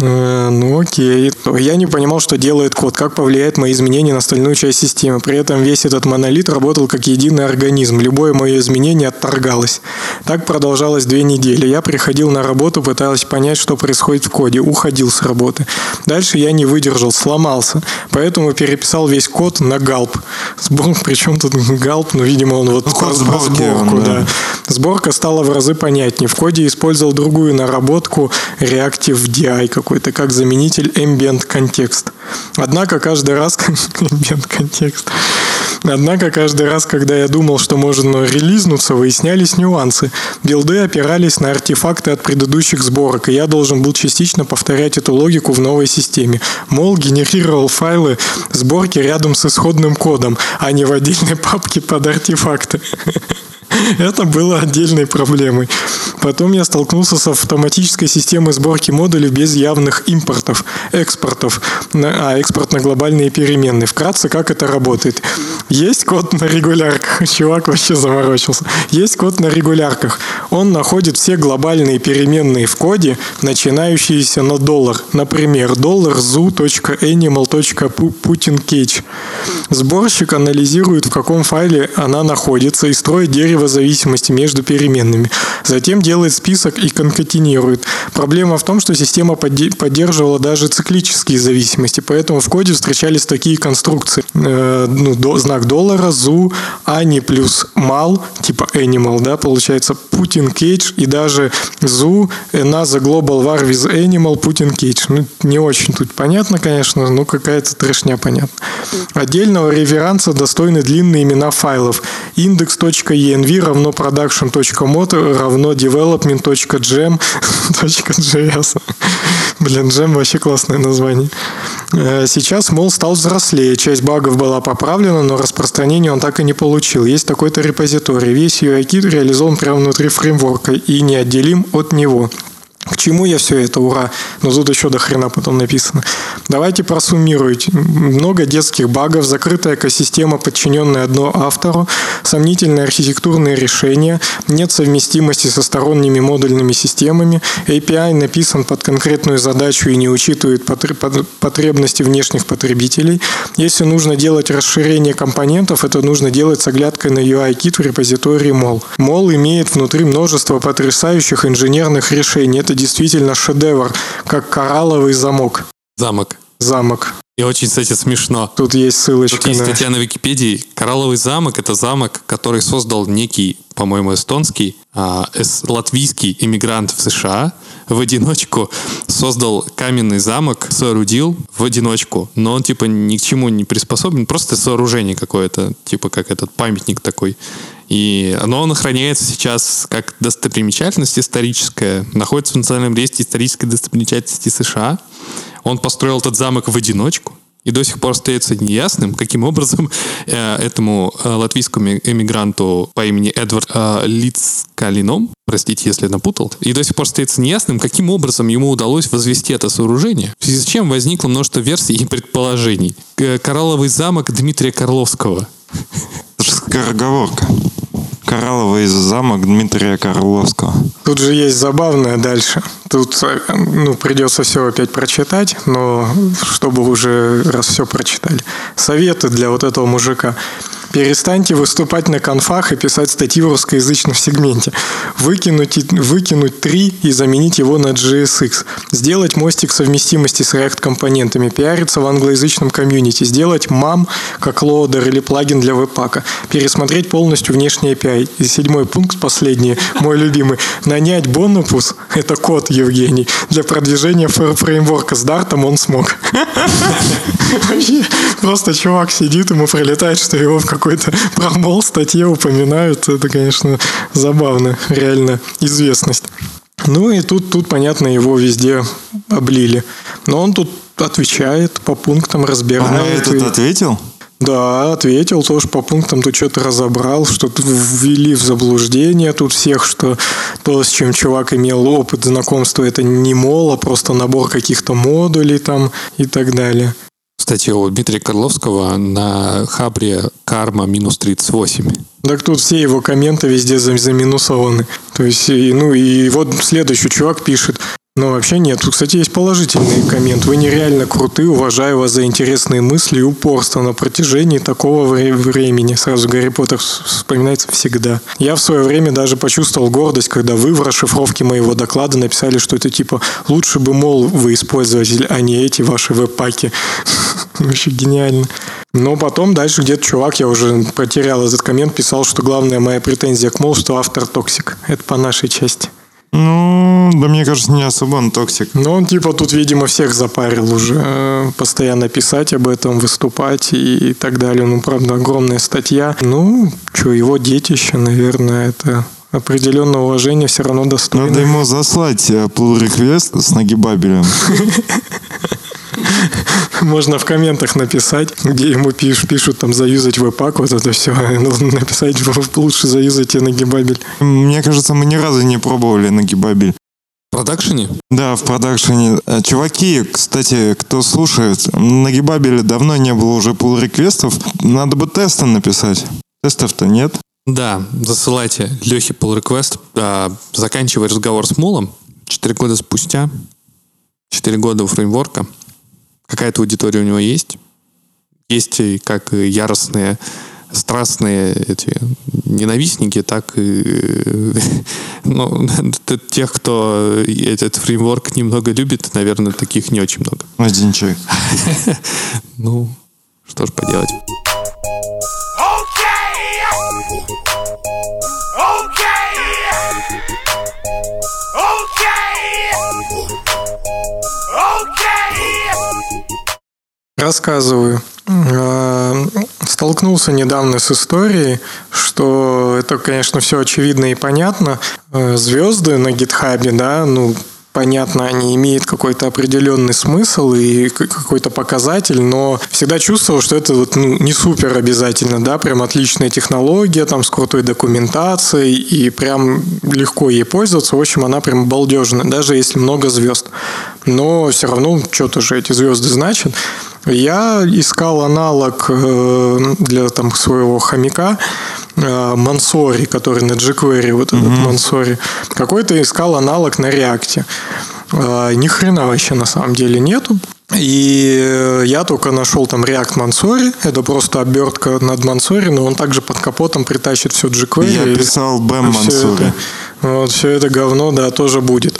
Э, ну окей. Я не понимал, что делает код, как повлияет мои изменения на остальную часть системы. При этом весь этот монолит работал как единый организм. Любое мое изменение отторгалось. Так продолжалось две недели. Я приходил на работу, пытался понять, что происходит в коде. Уходил с работы. Дальше я не выдержал, сломался. Поэтому переписал весь код на галп. Сбор, *laughs* причем тут галп, ну, видимо, он вот ну, код сборки, сборку, он, да. да. Сборка стала в разы понятнее. В коде использовал другую наработку Reactive DI какой-то, как заменитель ambient контекст. Однако каждый раз... *laughs* ambient контекст. Однако каждый раз, когда я думал, что можно релизнуться, выяснялись нюансы. Билды опирались на артефакты от предыдущих сборок, и я должен был частично повторять эту логику в новой системе. Мол, генерировал файлы сборки рядом с исходным кодом, а не в отдельной папке под артефакты. *laughs* *laughs* Это было отдельной проблемой. Потом я столкнулся с автоматической системой сборки модулей без явных импортов, экспортов, а экспорт на глобальные переменные. Вкратце, как это работает. Есть код на регулярках. *laughs* Чувак вообще заморочился. Есть код на регулярках. Он находит все глобальные переменные в коде, начинающиеся на доллар. Например, доллар zoo.animal.putinCage. Сборщик анализирует, в каком файле она находится и строит дерево зависимости между переменными. Затем делает список и конкатинирует. Проблема в том, что система поддерживала даже циклические зависимости, поэтому в коде встречались такие конструкции. Э, ну, до, знак доллара, зу, ани плюс мал, типа animal, да, получается Putin Cage и даже зу, NASA Global War with Animal, Putin Cage. Ну, не очень тут понятно, конечно, но какая-то трешня понятна. Отдельного реверанса достойны длинные имена файлов. index.env равно production.mod равно development.gem.js. *laughs* Блин, Gem вообще классное название. Э, сейчас, мол, стал взрослее. Часть багов была поправлена, но распространение он так и не получил. Есть такой-то репозиторий. Весь UI-кит реализован прямо внутри фреймворка и неотделим от него. К чему я все это, ура? Но тут еще до хрена потом написано. Давайте просуммируйте. Много детских багов, закрытая экосистема, подчиненная одно автору, сомнительные архитектурные решения, нет совместимости со сторонними модульными системами, API написан под конкретную задачу и не учитывает потребности внешних потребителей. Если нужно делать расширение компонентов, это нужно делать с оглядкой на UI-кит в репозитории MOL. MOL имеет внутри множество потрясающих инженерных решений. Это это действительно шедевр, как коралловый замок. Замок. Замок. И очень, кстати, смешно. Тут есть ссылочка. Тут есть на... статья на Википедии. Коралловый замок — это замок, который создал некий, по-моему, эстонский, эс, латвийский иммигрант в США в одиночку создал каменный замок, соорудил в одиночку, но он типа ни к чему не приспособлен, просто сооружение какое-то, типа как этот памятник такой. И оно охраняется сейчас как достопримечательность историческая, находится в Национальном реестре исторической достопримечательности США. Он построил этот замок в одиночку, и до сих пор остается неясным, каким образом э, этому э, латвийскому эмигранту по имени Эдвард э, Лицкалином, простите, если напутал, и до сих пор остается неясным, каким образом ему удалось возвести это сооружение, в связи с чем возникло множество версий и предположений. Коралловый замок Дмитрия Карловского. Скороговорка. Коралловый замок Дмитрия Карловского. Тут же есть забавное дальше. Тут ну, придется все опять прочитать, но чтобы уже раз все прочитали. Советы для вот этого мужика. Перестаньте выступать на конфах и писать статьи в русскоязычном сегменте. Выкинуть, выкинуть 3 и заменить его на JSX. Сделать мостик совместимости с React-компонентами. Пиариться в англоязычном комьюнити. Сделать mol как loader или плагин для webpack а. Пересмотреть полностью внешний API. И седьмой пункт, последний, мой любимый. Нанять Бонопус, это код Евгений, для продвижения фр- фреймворка с Дартом он смог. *laughs* Просто чувак сидит, ему прилетает, что его в какой-то *laughs* промол статье упоминают. Это, конечно, забавно. Реально известность. Ну и тут, тут, понятно, его везде облили. Но он тут отвечает, по пунктам на разбирает. этот и- ответил? да, ответил тоже по пунктам, тут что-то разобрал, что тут ввели в заблуждение тут всех, что то, с чем чувак имел опыт знакомства, это не мол, а просто набор каких-то модулей там и так далее. Кстати, у Дмитрия Карловского на хабре карма минус 38. Так тут все его комменты везде за- заминусованы. То есть, ну и вот следующий чувак пишет, но вообще нет. Тут, кстати, есть положительный коммент. Вы нереально круты, уважаю вас за интересные мысли и упорство на протяжении такого вре- времени. Сразу Гарри Поттер вс- вспоминается всегда. Я в свое время даже почувствовал гордость, когда вы в расшифровке моего доклада написали, что это типа лучше бы mol вы использовали, а не эти ваши webpack и. *laughs* Вообще гениально. Но потом дальше где-то чувак, я уже потерял этот коммент, писал, что главная моя претензия к mol, что автор toxic. Это по нашей части. Ну, да мне кажется, не особо он toxic. Но он типа тут, видимо, всех запарил уже. э, Постоянно писать об этом, выступать и так далее. Ну, правда, огромная статья. Ну, что, его детище, наверное, это определенное уважение все равно достойно. Надо ему заслать э, pull request с нагибабелем. *laughs* Можно в комментах написать, где ему пишут, пишут там заюзать веб-пак, вот это все. *laughs* Нужно написать, лучше заюзайте нагибабель. Мне кажется, мы ни разу не пробовали нагибабель. В продакшене? Да, в продакшене. Э, Чуваки, кстати, кто слушает, на Гибабеле давно не было уже pull реквестов Надо бы тесты написать. Тестов-то нет. Да, засылайте Лехе pull request, а, заканчивая разговор с Молом, 4 года спустя, 4 года у фреймворка, какая-то аудитория у него есть. Есть как яростные, страстные эти ненавистники, так и *laughs* ну, *laughs* тех, кто этот фреймворк немного любит, наверное, таких не очень много. Один человек. *laughs* Ну, что ж поделать. Рассказываю. Э, Столкнулся недавно с историей, что это, конечно, все очевидно и понятно. Э, Звезды на гитхабе, да, ну, понятно, они имеют какой-то определенный смысл и какой-то показатель, но всегда чувствовал, что это вот, ну, не супер обязательно, да, прям отличная технология, там, с крутой документацией, и прям легко ей пользоваться. В общем, она прям балдежная, даже если много звезд. Но все равно что-то же эти звезды значат. Я искал аналог э, для там своего хомяка Мансори, который на jQuery, вот этот Мансори. Какой-то искал аналог на React. Э, Ни хрена вообще на самом деле нету. И э, я только нашел там React Мансори. Это просто обертка над Мансори, но он также под капотом притащит все jQuery. Я писал Мансури. это- вот все это говно, да, тоже будет.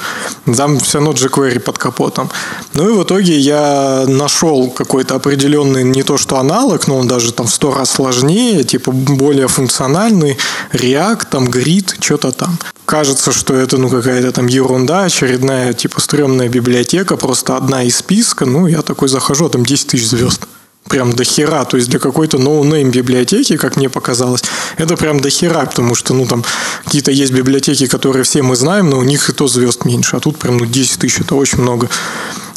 Там все равно jQuery под капотом. Ну и в итоге я нашел какой-то определенный, не то что аналог, но он даже там в сто раз сложнее, типа более функциональный, React, там, Grid, что-то там. Кажется, что это ну какая-то там ерунда, очередная типа стрёмная библиотека, просто одна из списка. Ну, я такой захожу, а там 10 тысяч звезд прям до хера. То есть для какой-то no name библиотеки, как мне показалось, это прям до хера, потому что, ну, там какие-то есть библиотеки, которые все мы знаем, но у них и то звезд меньше, а тут прям, ну, 10 тысяч, это очень много.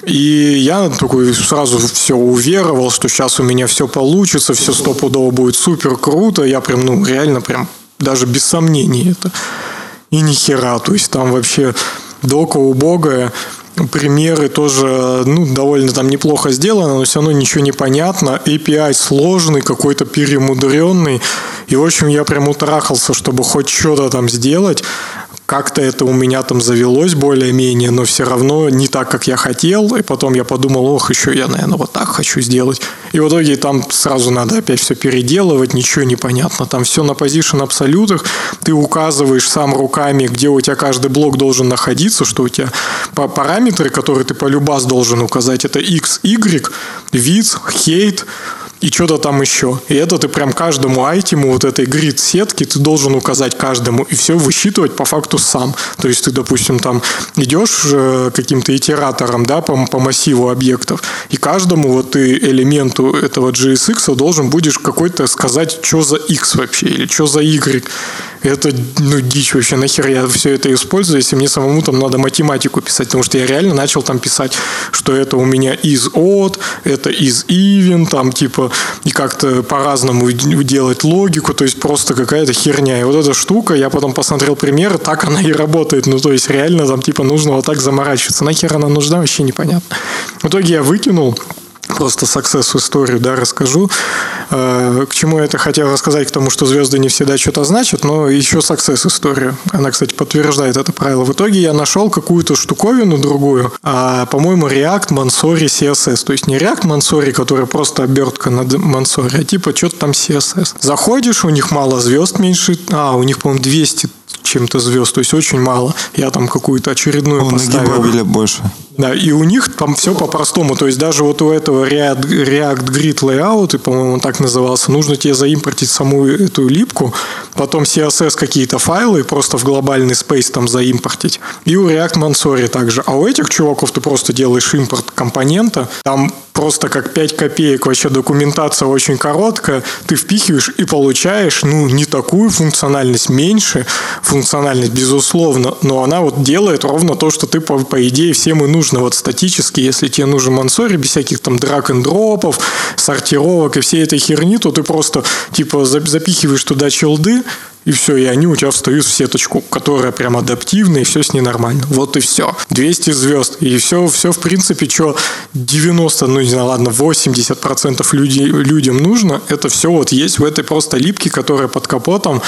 И я такой сразу все уверовал, что сейчас у меня все получится, все стопудово будет супер круто. Я прям, ну, реально прям даже без сомнений это. И ни хера. То есть там вообще дока убогая. Примеры тоже, ну, довольно там неплохо сделано, но все равно ничего не понятно. API сложный, какой-то перемудренный. И, в общем, я прям утрахался, чтобы хоть что-то там сделать. Как-то это у меня там завелось более-менее, но все равно не так, как я хотел. И потом я подумал, ох, еще я, наверное, вот так хочу сделать. И в итоге там сразу надо опять все переделывать, ничего не понятно. Там все на позишн абсолютах. Ты указываешь сам руками, где у тебя каждый блок должен находиться, что у тебя параметры, которые ты по любас должен указать, это x, y, width, height, и что-то там еще. И это ты прям каждому айтему вот этой грид сетки ты должен указать каждому и все высчитывать по факту сам. То есть ты, допустим, там идешь э, каким-то итератором, да, по, по массиву объектов, и каждому вот ты элементу этого JSX должен будешь какой-то сказать, что за X вообще, или что за Y. Это, ну, дичь вообще, нахер я все это использую, если мне самому там надо математику писать, потому что я реально начал там писать, что это у меня из от, это из even, там, типа, и как-то по-разному делать логику, то есть просто какая-то херня. И вот эта штука, я потом посмотрел примеры, так она и работает, ну, то есть реально там, типа, нужно вот так заморачиваться. Нахер она нужна, вообще непонятно. В итоге я выкинул, просто success историю, да, расскажу. Э, к чему я это хотел рассказать, к тому, что звезды не всегда что-то значат, но еще success историю. Она, кстати, подтверждает это правило. В итоге я нашел какую-то штуковину другую, а, по-моему, React Mansory CSS. То есть не React Mansory, который просто обертка над Mansory, а типа что-то там CSS. Заходишь, у них мало звезд меньше, а, у них, по-моему, 200 чем-то звезд, то есть очень мало. Я там какую-то очередную У поставил. Нагибовиля больше. Да, и у них там все по-простому. То есть даже вот у этого React, React Grid Layout, и, по-моему, он так назывался, нужно тебе заимпортить саму эту липку, потом CSS какие-то файлы просто в глобальный space там заимпортить. И у React Mansory также. А у этих чуваков ты просто делаешь импорт компонента, там просто как 5 копеек. Вообще документация очень короткая, ты впихиваешь и получаешь, ну, не такую функциональность, меньше функциональность, безусловно, но она вот делает ровно то, что ты, по, по идее, всем и нужно. Вот статически, если тебе нужен мансори без всяких там драг н дропов сортировок и всей этой херни, то ты просто, типа, запихиваешь туда челды, и все, и они у тебя встают в сеточку, которая прям адаптивная, и все с ней нормально. Вот и все. 200 звезд. И все, все в принципе, что 90, ну не знаю, ладно, 80% людей, людям нужно, это все вот есть в этой просто липке, которая под капотом.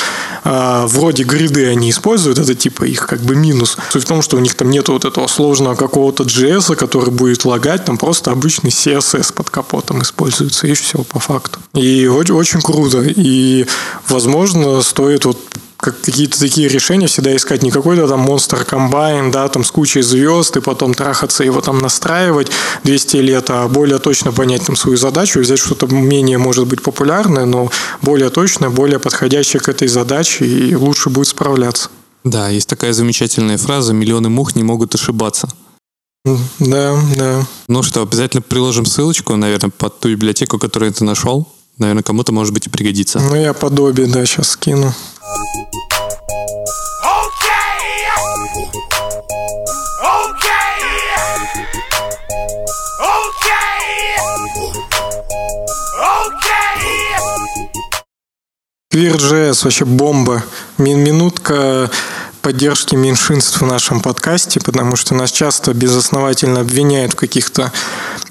Э, вроде гриды они используют, это типа их как бы минус. Суть в том, что у них там нет вот этого сложного какого-то JS, который будет лагать, там просто обычный CSS под капотом используется, и все по факту. И очень, очень круто. И, возможно, стоит вот как какие-то такие решения всегда искать не какой-то там монстр комбайн, да, там с кучей звезд, и потом трахаться его там настраивать 200 лет, а более точно понять там свою задачу, взять что-то менее, может быть, популярное, но более точное, более подходящее к этой задаче, и лучше будет справляться. Да, есть такая замечательная фраза «миллионы мух не могут ошибаться». Да, да. Ну что, обязательно приложим ссылочку, наверное, под ту библиотеку, которую ты нашел. Наверное, кому-то, может быть, и пригодится. Ну, я подобие, да, сейчас скину. Queer.js вообще бомба. Минутка поддержки меньшинств в нашем подкасте, потому что нас часто безосновательно обвиняют в каких-то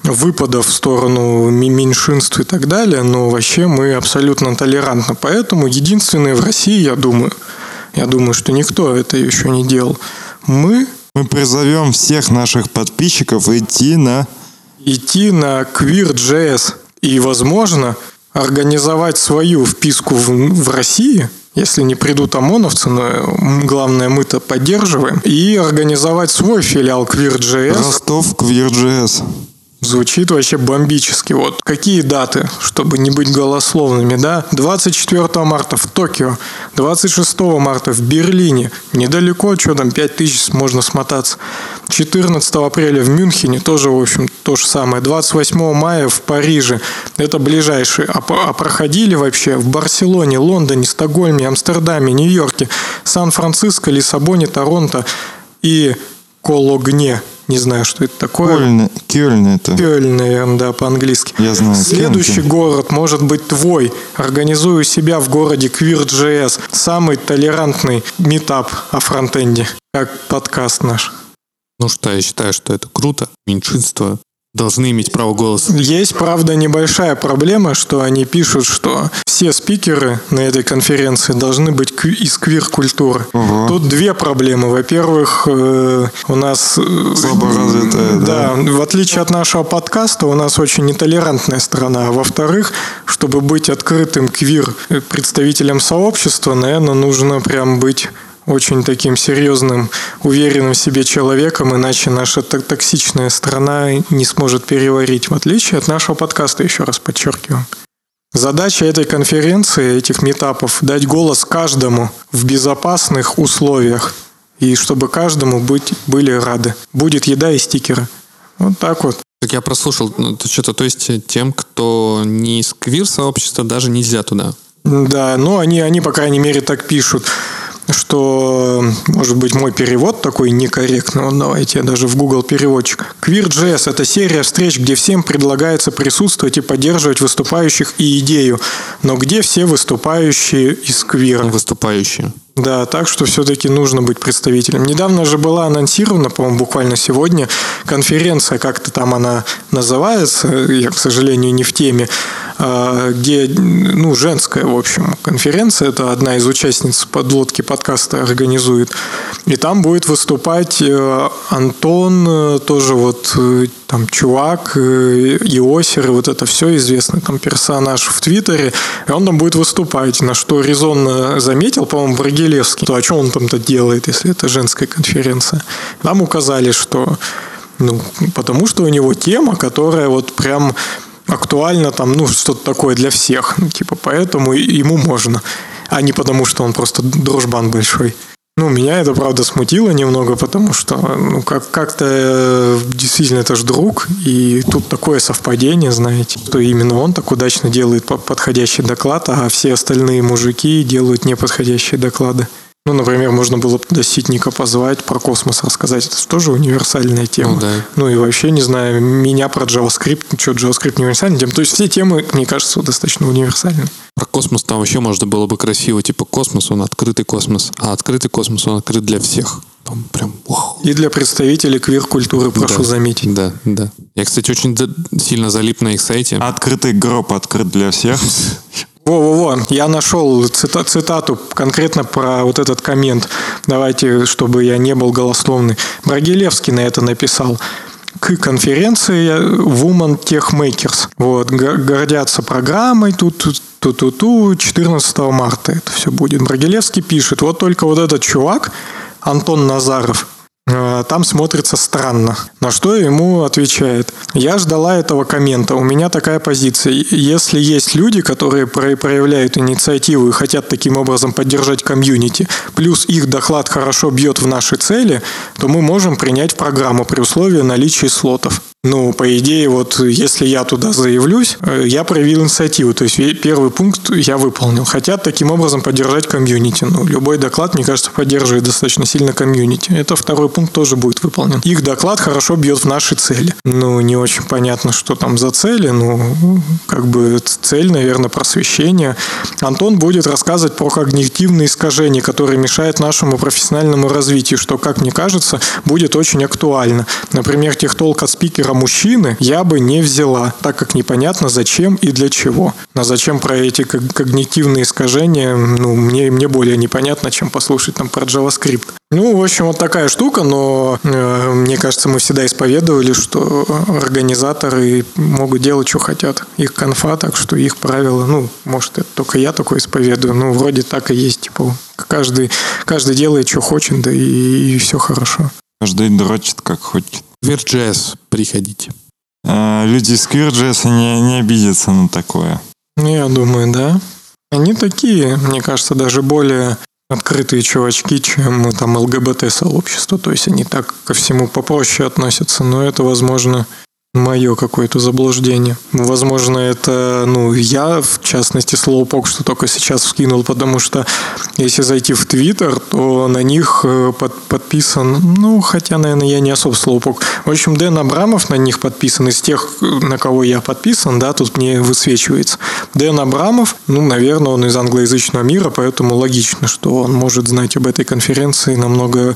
выпадов в сторону меньшинств и так далее, но вообще мы абсолютно толерантны. Поэтому единственное в России, я думаю, я думаю, что никто это еще не делал, мы... Мы призовем всех наших подписчиков идти на... Идти на Queer.js и, возможно, организовать свою вписку в, в России – если не придут ОМОНовцы, но главное мы-то поддерживаем, и организовать свой филиал Queer.js. Ростов Queer.js. Звучит вообще бомбически. Вот какие даты, чтобы не быть голословными, да? 24 марта в Токио, 26 марта в Берлине, недалеко, что там, 5000 можно смотаться. 14 апреля в Мюнхене, тоже, в общем, то же самое. 28 мая в Париже, это ближайшие. А, а проходили вообще в Барселоне, Лондоне, Стокгольме, Амстердаме, Нью-Йорке, Сан-Франциско, Лиссабоне, Торонто и Кологне – не знаю, что это такое. Кёльн, Кёльн это. Кёльн, наверное, да, по-английски. Я знаю. Следующий Кёльн. город может быть твой. Организую себя в городе Queer.js. Самый толерантный метап о фронтенде. Как подкаст наш. Ну что, я считаю, что это круто. Меньшинство должны иметь право голоса. Есть, правда, небольшая проблема, что они пишут, что все спикеры на этой конференции должны быть из квир-культуры. Тут две проблемы. Во-первых, э, у нас... э, Слабо развитая, Да, в отличие от нашего подкаста, у нас очень нетолерантная страна. А во-вторых, чтобы быть открытым квир представителем сообщества, наверное, нужно прям быть очень таким серьезным, уверенным в себе человеком, иначе наша токсичная страна не сможет переварить, в отличие от нашего подкаста, еще раз подчеркиваю. Задача этой конференции, этих метапов, дать голос каждому в безопасных условиях, и чтобы каждому быть, были рады. Будет еда и стикеры. Вот так вот. Так я прослушал, ну, это что-то, то есть тем, кто не из квир-сообщества, даже нельзя туда. Да, ну они, они, по крайней мере, так пишут, что, может быть, мой перевод такой некорректный. Вот давайте я даже в Google переводчик. Queer.js – это серия встреч, где всем предлагается присутствовать и поддерживать выступающих и идею, но где все выступающие из квира. Выступающие. Да, так что все-таки нужно быть представителем. Недавно же была анонсирована, по-моему, буквально сегодня, конференция, как-то там она называется, я, к сожалению, не в теме, где, ну, женская, в общем, конференция, это одна из участниц подлодки подкаста организует. И там будет выступать э, Антон, э, тоже вот э, там чувак, Иосер, вот это все известный там персонаж в Твиттере, и он там будет выступать, на что резонно заметил, по-моему, Брагилевский, то а что он там-то делает, если это женская конференция. Нам указали, что ну, потому что у него тема, которая вот прям актуальна там, ну, что-то такое для всех. Ну, типа, поэтому ему можно. А не потому, что он просто дружбан большой. Ну, меня это, правда, смутило немного, потому что, ну, как- как-то э, действительно это же друг, и тут такое совпадение, знаете, что именно он так удачно делает по- подходящий доклад, а все остальные мужики делают неподходящие доклады. Ну, например, можно было бы Ситника позвать, про космос рассказать. Это же тоже универсальная тема. Ну да. Ну и вообще, не знаю, меня про JavaScript, что, JavaScript не универсальная тема. То есть все темы, мне кажется, достаточно универсальны. Про космос там вообще можно было бы красиво, типа космос, он открытый космос, а открытый космос, он открыт для всех. Там прям, вау. И для представителей квир-культуры, прошу Да. заметить. Да, да. Я, кстати, очень сильно залип на их сайте. Открытый гроб открыт для всех. *laughs* Во-во-во, я нашел цита- цитату конкретно про вот этот коммент. Давайте, чтобы я не был голословный. Брагилевский на это написал. К конференции Woman Tech Makers. Вот, гордятся программой тут, тут, ту-ту-ту, 14 марта это все будет. Брагилевский пишет, вот только вот этот чувак, Антон Назаров, там смотрится странно. На что ему отвечает. Я ждала этого коммента. У меня такая позиция. Если есть люди, которые про- проявляют инициативу и хотят таким образом поддержать комьюнити, плюс их доклад хорошо бьет в наши цели, то мы можем принять в программу при условии наличия слотов. Ну, по идее, вот если я туда заявлюсь, э, я проявил инициативу. То есть первый пункт я выполнил. Хотят таким образом поддержать комьюнити. Ну, любой доклад, мне кажется, поддерживает достаточно сильно комьюнити. Это второй пункт тоже будет выполнен. Их доклад хорошо бьет в наши цели. Ну, не очень понятно, что там за цели. Ну, как бы цель, наверное, просвещение. Антон будет рассказывать про когнитивные искажения, которые мешают нашему профессиональному развитию, что, как мне кажется, будет очень актуально. Например, техтолк от спикера мужчины я бы не взяла, так как непонятно зачем и для чего. А зачем про эти ког- когнитивные искажения, ну, мне, мне более непонятно, чем послушать там про JavaScript. Ну, в общем, вот такая штука, но э, мне кажется, мы всегда исповедовали, что организаторы могут делать, что хотят. Их конфа, так что их правила, ну, может, это только я такое исповедую, ну, вроде так и есть, типа, каждый, каждый делает, что хочет, да и, и все хорошо. Каждый дрочит как хочет. Queer.js, приходите. А, Люди из QueerJS не, не обидятся на такое. Ну, я думаю, да. Они такие, мне кажется, даже более открытые чувачки, чем там ЛГБТ-сообщество. То есть они так ко всему попроще относятся. Но это, возможно, мое какое-то заблуждение. Возможно, это, ну, я, в частности, Слоупок, что только сейчас вскинул, потому что если зайти в Твиттер, то на них э, под- подписан, ну, хотя, наверное, я не особо Слоупок. В общем, Дэн Абрамов на них подписан, из тех, на кого я подписан, да, тут мне высвечивается. Дэн Абрамов, ну, наверное, он из англоязычного мира, поэтому логично, что он может знать об этой конференции намного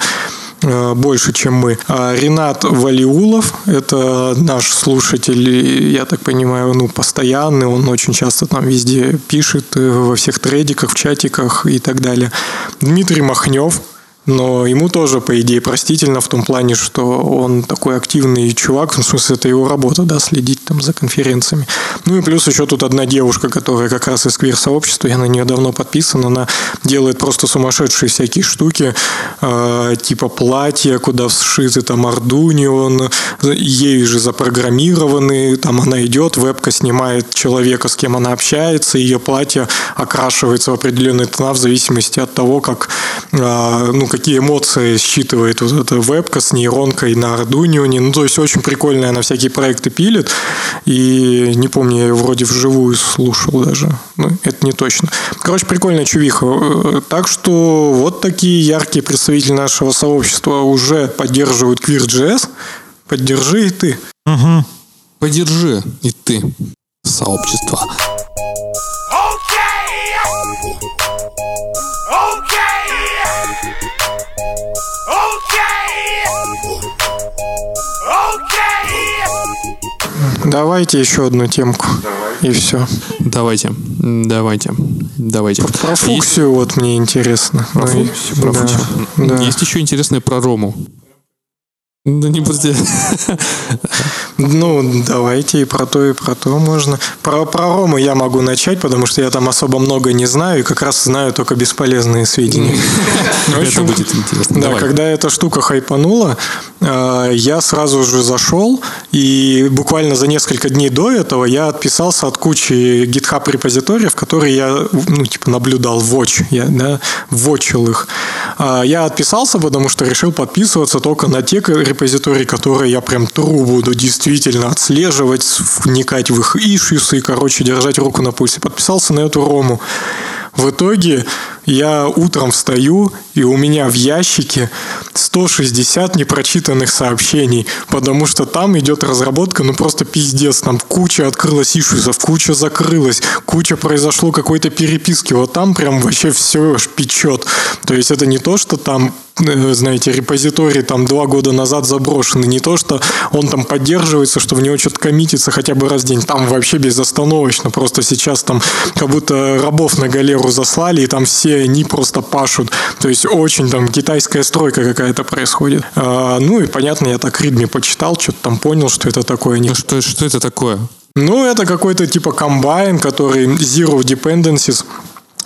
больше, чем мы. А Ренат Валиулов, это наш слушатель, я так понимаю, ну, постоянный, он очень часто там везде пишет, э, во всех трейдиках, в чатиках и так далее. Дмитрий Махнев, но ему тоже, по идее, простительно в том плане, что он такой активный чувак, в смысле, это его работа, да, следить там за конференциями. Ну и плюс еще тут одна девушка, которая как раз из квир-сообщества, я на нее давно подписан, она делает просто сумасшедшие всякие штуки, э, типа платья, куда сшиты там Ардунион, ею же запрограммированы, там она идет, вебка снимает человека, с кем она общается, ее платье окрашивается в определенные тона в зависимости от того, как, э, ну, какие эмоции считывает вот эта вебка с нейронкой на Arduino. Ну, то есть очень прикольная, она всякие проекты пилит. И не помню, я ее вроде вживую слушал даже. Ну, это не точно. Короче, прикольная чувиха. Так что вот такие яркие представители нашего сообщества уже поддерживают QueerJS. Поддержи и ты. Угу. Поддержи и ты сообщество. Давайте еще одну темку. И все. Давайте. Давайте. Давайте. Про фуксию Есть... вот мне интересно. Про ну, фуксию, про да, фуксию. Да. Есть еще интересное про Рому. Да не будете. Ну, давайте и про то, и про то можно. Про, про Рому я могу начать, потому что я там особо много не знаю, и как раз знаю только бесполезные сведения. *laughs* Это будет интересно. Да, когда эта штука хайпанула, э, я сразу же зашел, и буквально за несколько дней до этого я отписался от кучи GitHub репозиториев, которые я, ну, типа, наблюдал, watch, я, да, вотчил их. А, я отписался, потому что решил подписываться только на те репозитории, которые я прям тру буду действительно отслеживать, вникать в их ишьюсы и, короче, держать руку на пульсе. Подписался на эту рому. В итоге я утром встаю, и у меня в ящике 160 непрочитанных сообщений, потому что там идет разработка, ну просто пиздец, там куча открылась ишусов, куча закрылась, куча произошло какой-то переписки, вот там прям вообще все печет. То есть это не то, что там э, знаете, репозиторий там два года назад заброшенный. Не то, что он там поддерживается, что в него что-то коммитится хотя бы раз в день. Там вообще безостановочно. Просто сейчас там как будто рабов на галеру заслали, и там все они просто пашут. То есть очень там китайская стройка какая-то происходит. А, ну и понятно, я так Ридми почитал, что-то там понял, что это такое. Ну что, что это такое? Ну, это какой-то типа комбайн, который Zero Dependencies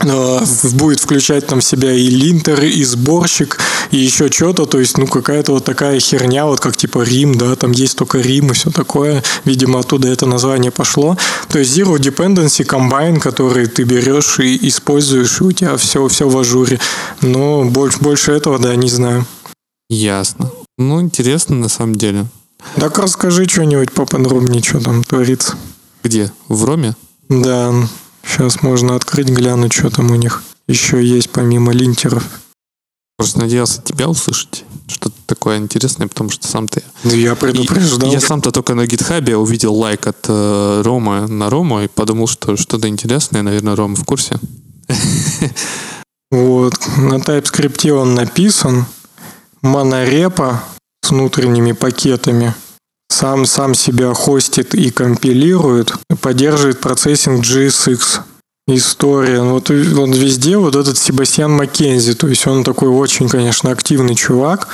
будет включать там себя и линтер, и сборщик, и еще что-то, то есть, ну, какая-то вот такая херня, вот как типа Рим, да, там есть только Рим и все такое, видимо, оттуда это название пошло. То есть Zero Dependency Combine, который ты берешь и используешь, и у тебя все, все в ажуре. Но больше, больше этого, да, не знаю. Ясно. Ну, интересно на самом деле. Так расскажи что-нибудь поподробнее, что там творится. Где? В Роме? Да. Сейчас можно открыть, глянуть, что там у них еще есть помимо линтеров. Просто надеялся тебя услышать. Что-то такое интересное, потому что сам-то... Ну, я предупреждал. И я сам-то только на гитхабе увидел лайк от э, Рома на Рому и подумал, что что-то интересное. Наверное, Рома в курсе. Вот. На TypeScript он написан. Монорепа с внутренними пакетами сам, сам себя хостит и компилирует, поддерживает процессинг GSX. История. Ну, вот он везде вот этот Себастьян Маккензи, то есть он такой очень, конечно, активный чувак,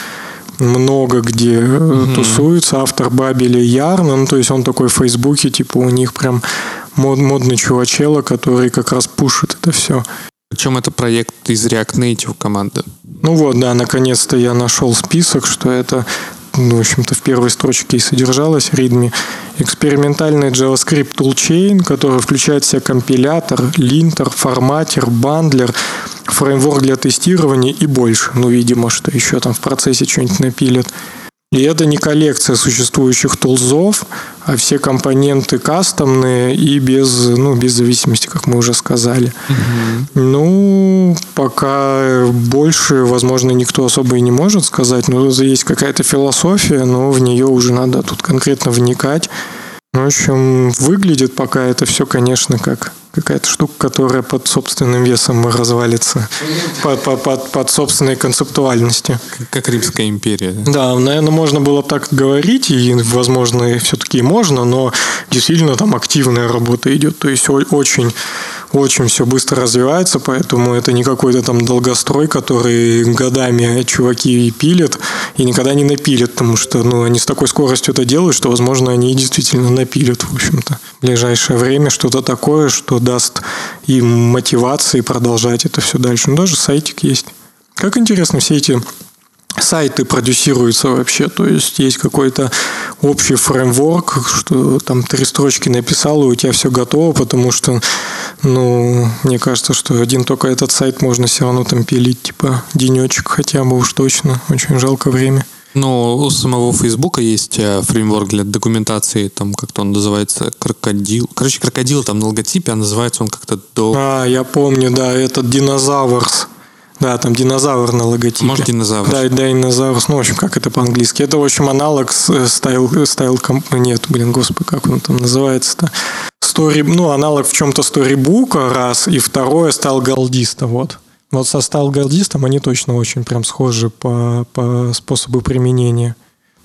много где mm-hmm. тусуется, автор Бабеля Ярна, ну, то есть он такой в Фейсбуке, типа у них прям мод, модный чувачело, который как раз пушит это все. Причем это проект из React Native команды. Ну вот, да, наконец-то я нашел список, что это ну, в общем-то, в первой строчке и содержалась README. Экспериментальный JavaScript toolchain, который включает в себя компилятор, линтер, форматер, бандлер, фреймворк для тестирования и больше. Ну, видимо, что еще там в процессе что-нибудь напилят. И это не коллекция существующих тулзов, а все компоненты кастомные и без, ну, без зависимости, как мы уже сказали. Угу. Ну, пока больше, возможно, никто особо и не может сказать, но есть какая-то философия, но в нее уже надо тут конкретно вникать. В общем, выглядит пока это все, конечно, как какая-то штука, которая под собственным весом развалится, под, под, под, под собственной концептуальностью. Как Римская империя. Да, наверное, можно было так говорить, и, возможно, все-таки можно, но действительно там активная работа идет, то есть очень очень все быстро развивается, поэтому это не какой-то там долгострой, который годами чуваки пилят и никогда не напилят, потому что ну, они с такой скоростью это делают, что, возможно, они действительно напилят, в общем-то, в ближайшее время что-то такое, что даст им мотивации продолжать это все дальше. Ну, даже сайтик есть. Как интересно все эти сайты продюсируются вообще, то есть есть какой-то общий фреймворк, что там три строчки написал, и у тебя все готово, потому что, ну, мне кажется, что один только этот сайт можно все равно там пилить, типа, денечек хотя бы уж точно, очень жалко время. Но у самого Фейсбука есть э, фреймворк для документации, там как-то он называется крокодил. Короче, крокодил там на логотипе, а называется он как-то до... А, я помню, да, этот Docusaurus. Да, там динозавр на логотипе. Может, динозавр. Да, динозавр. Ну, в общем, как это по-английски. Это, в общем, аналог style, style comp... Нет, блин, господи, как он там называется-то? Story, ну, аналог в чем-то Storybook а, раз, и второе Styleguidist а, вот. Вот со стайл галдистом они точно очень прям схожи по, по способу применения.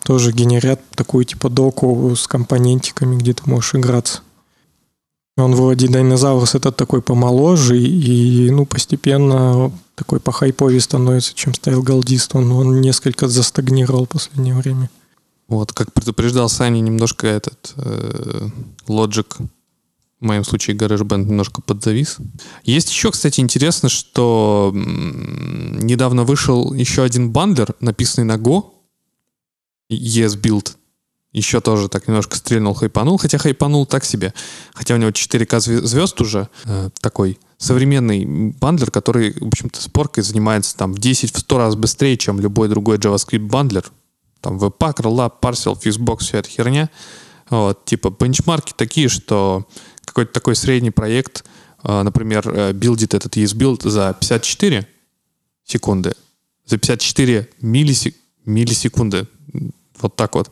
Тоже генерят такую типа доку с компонентиками, где ты можешь играться. Он вроде Динозаврус этот такой помоложе, и, ну, постепенно такой по хайпове становится, чем Стайл Галдист. Он, он несколько застагнировал в последнее время. Вот, как предупреждал Саня, немножко этот э, в моем случае GarageBand, немножко подзавис. Есть еще, кстати, интересно, что недавно вышел еще один бандлер, написанный на Go, ESBuild, еще тоже так немножко стрельнул, хайпанул, хотя хайпанул так себе. Хотя у него 4К звезд уже, э, такой современный бандлер, который, в общем-то, сборкой занимается там в 10-100 раз быстрее, чем любой другой JavaScript бандлер. Там Webpack, Rollup, Parcel, Fusebox, вся эта херня. Вот, типа бенчмарки такие, что какой-то такой средний проект, э, например, э, билдит этот ESBuild за 54 секунды, за 54 миллисек... миллисекунды, вот так вот.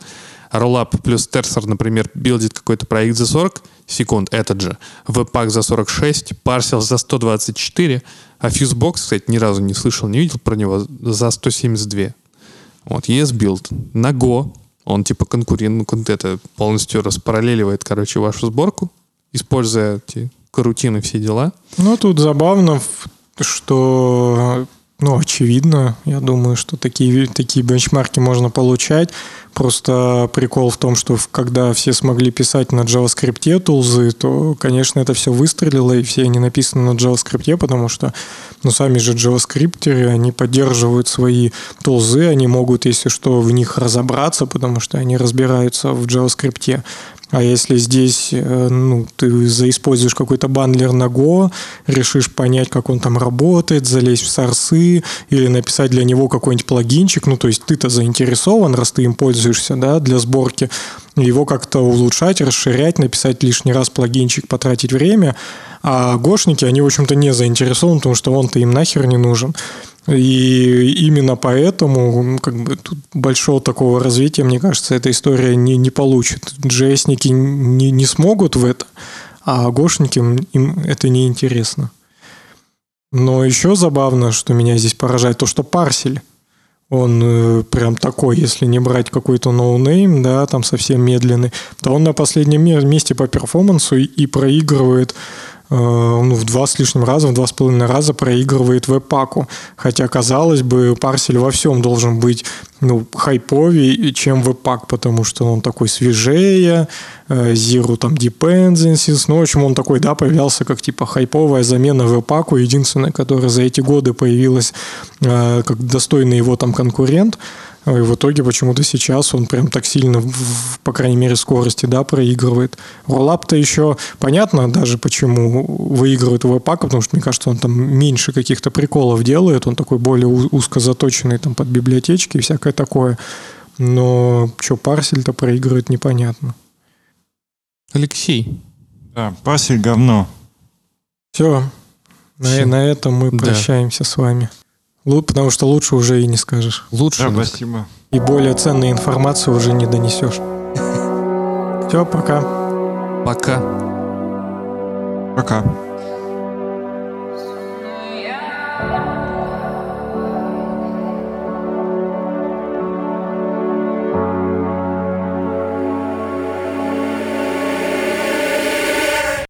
Rollup плюс Terser, например, билдит какой-то проект за 40 секунд, этот же. Webpack за 46, Parcel за 124, а Fusebox, кстати, ни разу не слышал, не видел про него, за 172. Вот, ESBuild. На Go, он типа конкурент, ну, это полностью распараллеливает, короче, вашу сборку, используя эти карутины, все дела. Ну, тут забавно, что ну, очевидно, я думаю, что такие, такие бенчмарки можно получать. Просто прикол в том, что когда все смогли писать на JavaScript тулзы, то, конечно, это все выстрелило, и все они написаны на JavaScript, потому что, ну, сами же JavaScript, они поддерживают свои тулзы, они могут, если что, в них разобраться, потому что они разбираются в JavaScript. А если здесь э, ну, ты заиспользуешь какой-то бандлер на Go, решишь понять, как он там работает, залезть в сорсы или написать для него какой-нибудь плагинчик, ну то есть ты-то заинтересован, раз ты им пользуешься да, для сборки, его как-то улучшать, расширять, написать лишний раз плагинчик, потратить время, а гошники, они, в общем-то, не заинтересованы, потому что он-то им нахер не нужен. И именно поэтому как бы, тут большого такого развития, мне кажется, эта история не, не получит. JS-ники не, не смогут в это, а гошникам им это не интересно. Но еще забавно, что меня здесь поражает, то, что парсель, он э, прям такой, если не брать какой-то ноунейм, да, там совсем медленный, то он на последнем месте по перформансу и, и проигрывает ну, в два с лишним раза, в два с половиной раза проигрывает веб-паку. Хотя, казалось бы, парсель во всем должен быть ну, хайповее, чем веб-пак, потому что он такой свежее, э, zero там dependencies, ну, в общем, он такой, да, появлялся как типа хайповая замена веб-паку, единственная, которая за эти годы появилась э, как достойный его там конкурент. И в итоге почему-то сейчас он прям так сильно, в, по крайней мере, скорости, да, проигрывает. Роллап-то еще понятно даже, почему выигрывает у веб потому что, мне кажется, он там меньше каких-то приколов делает, он такой более узко заточенный там под библиотечки и всякое такое. Но что парсель-то проигрывает, непонятно. Алексей. Да, парсель говно. Все. На, на этом мы да. прощаемся с вами. Потому что лучше уже и не скажешь. Лучше. Да, спасибо. И более ценную информацию уже не донесешь. *laughs* Все, пока. Пока. Пока.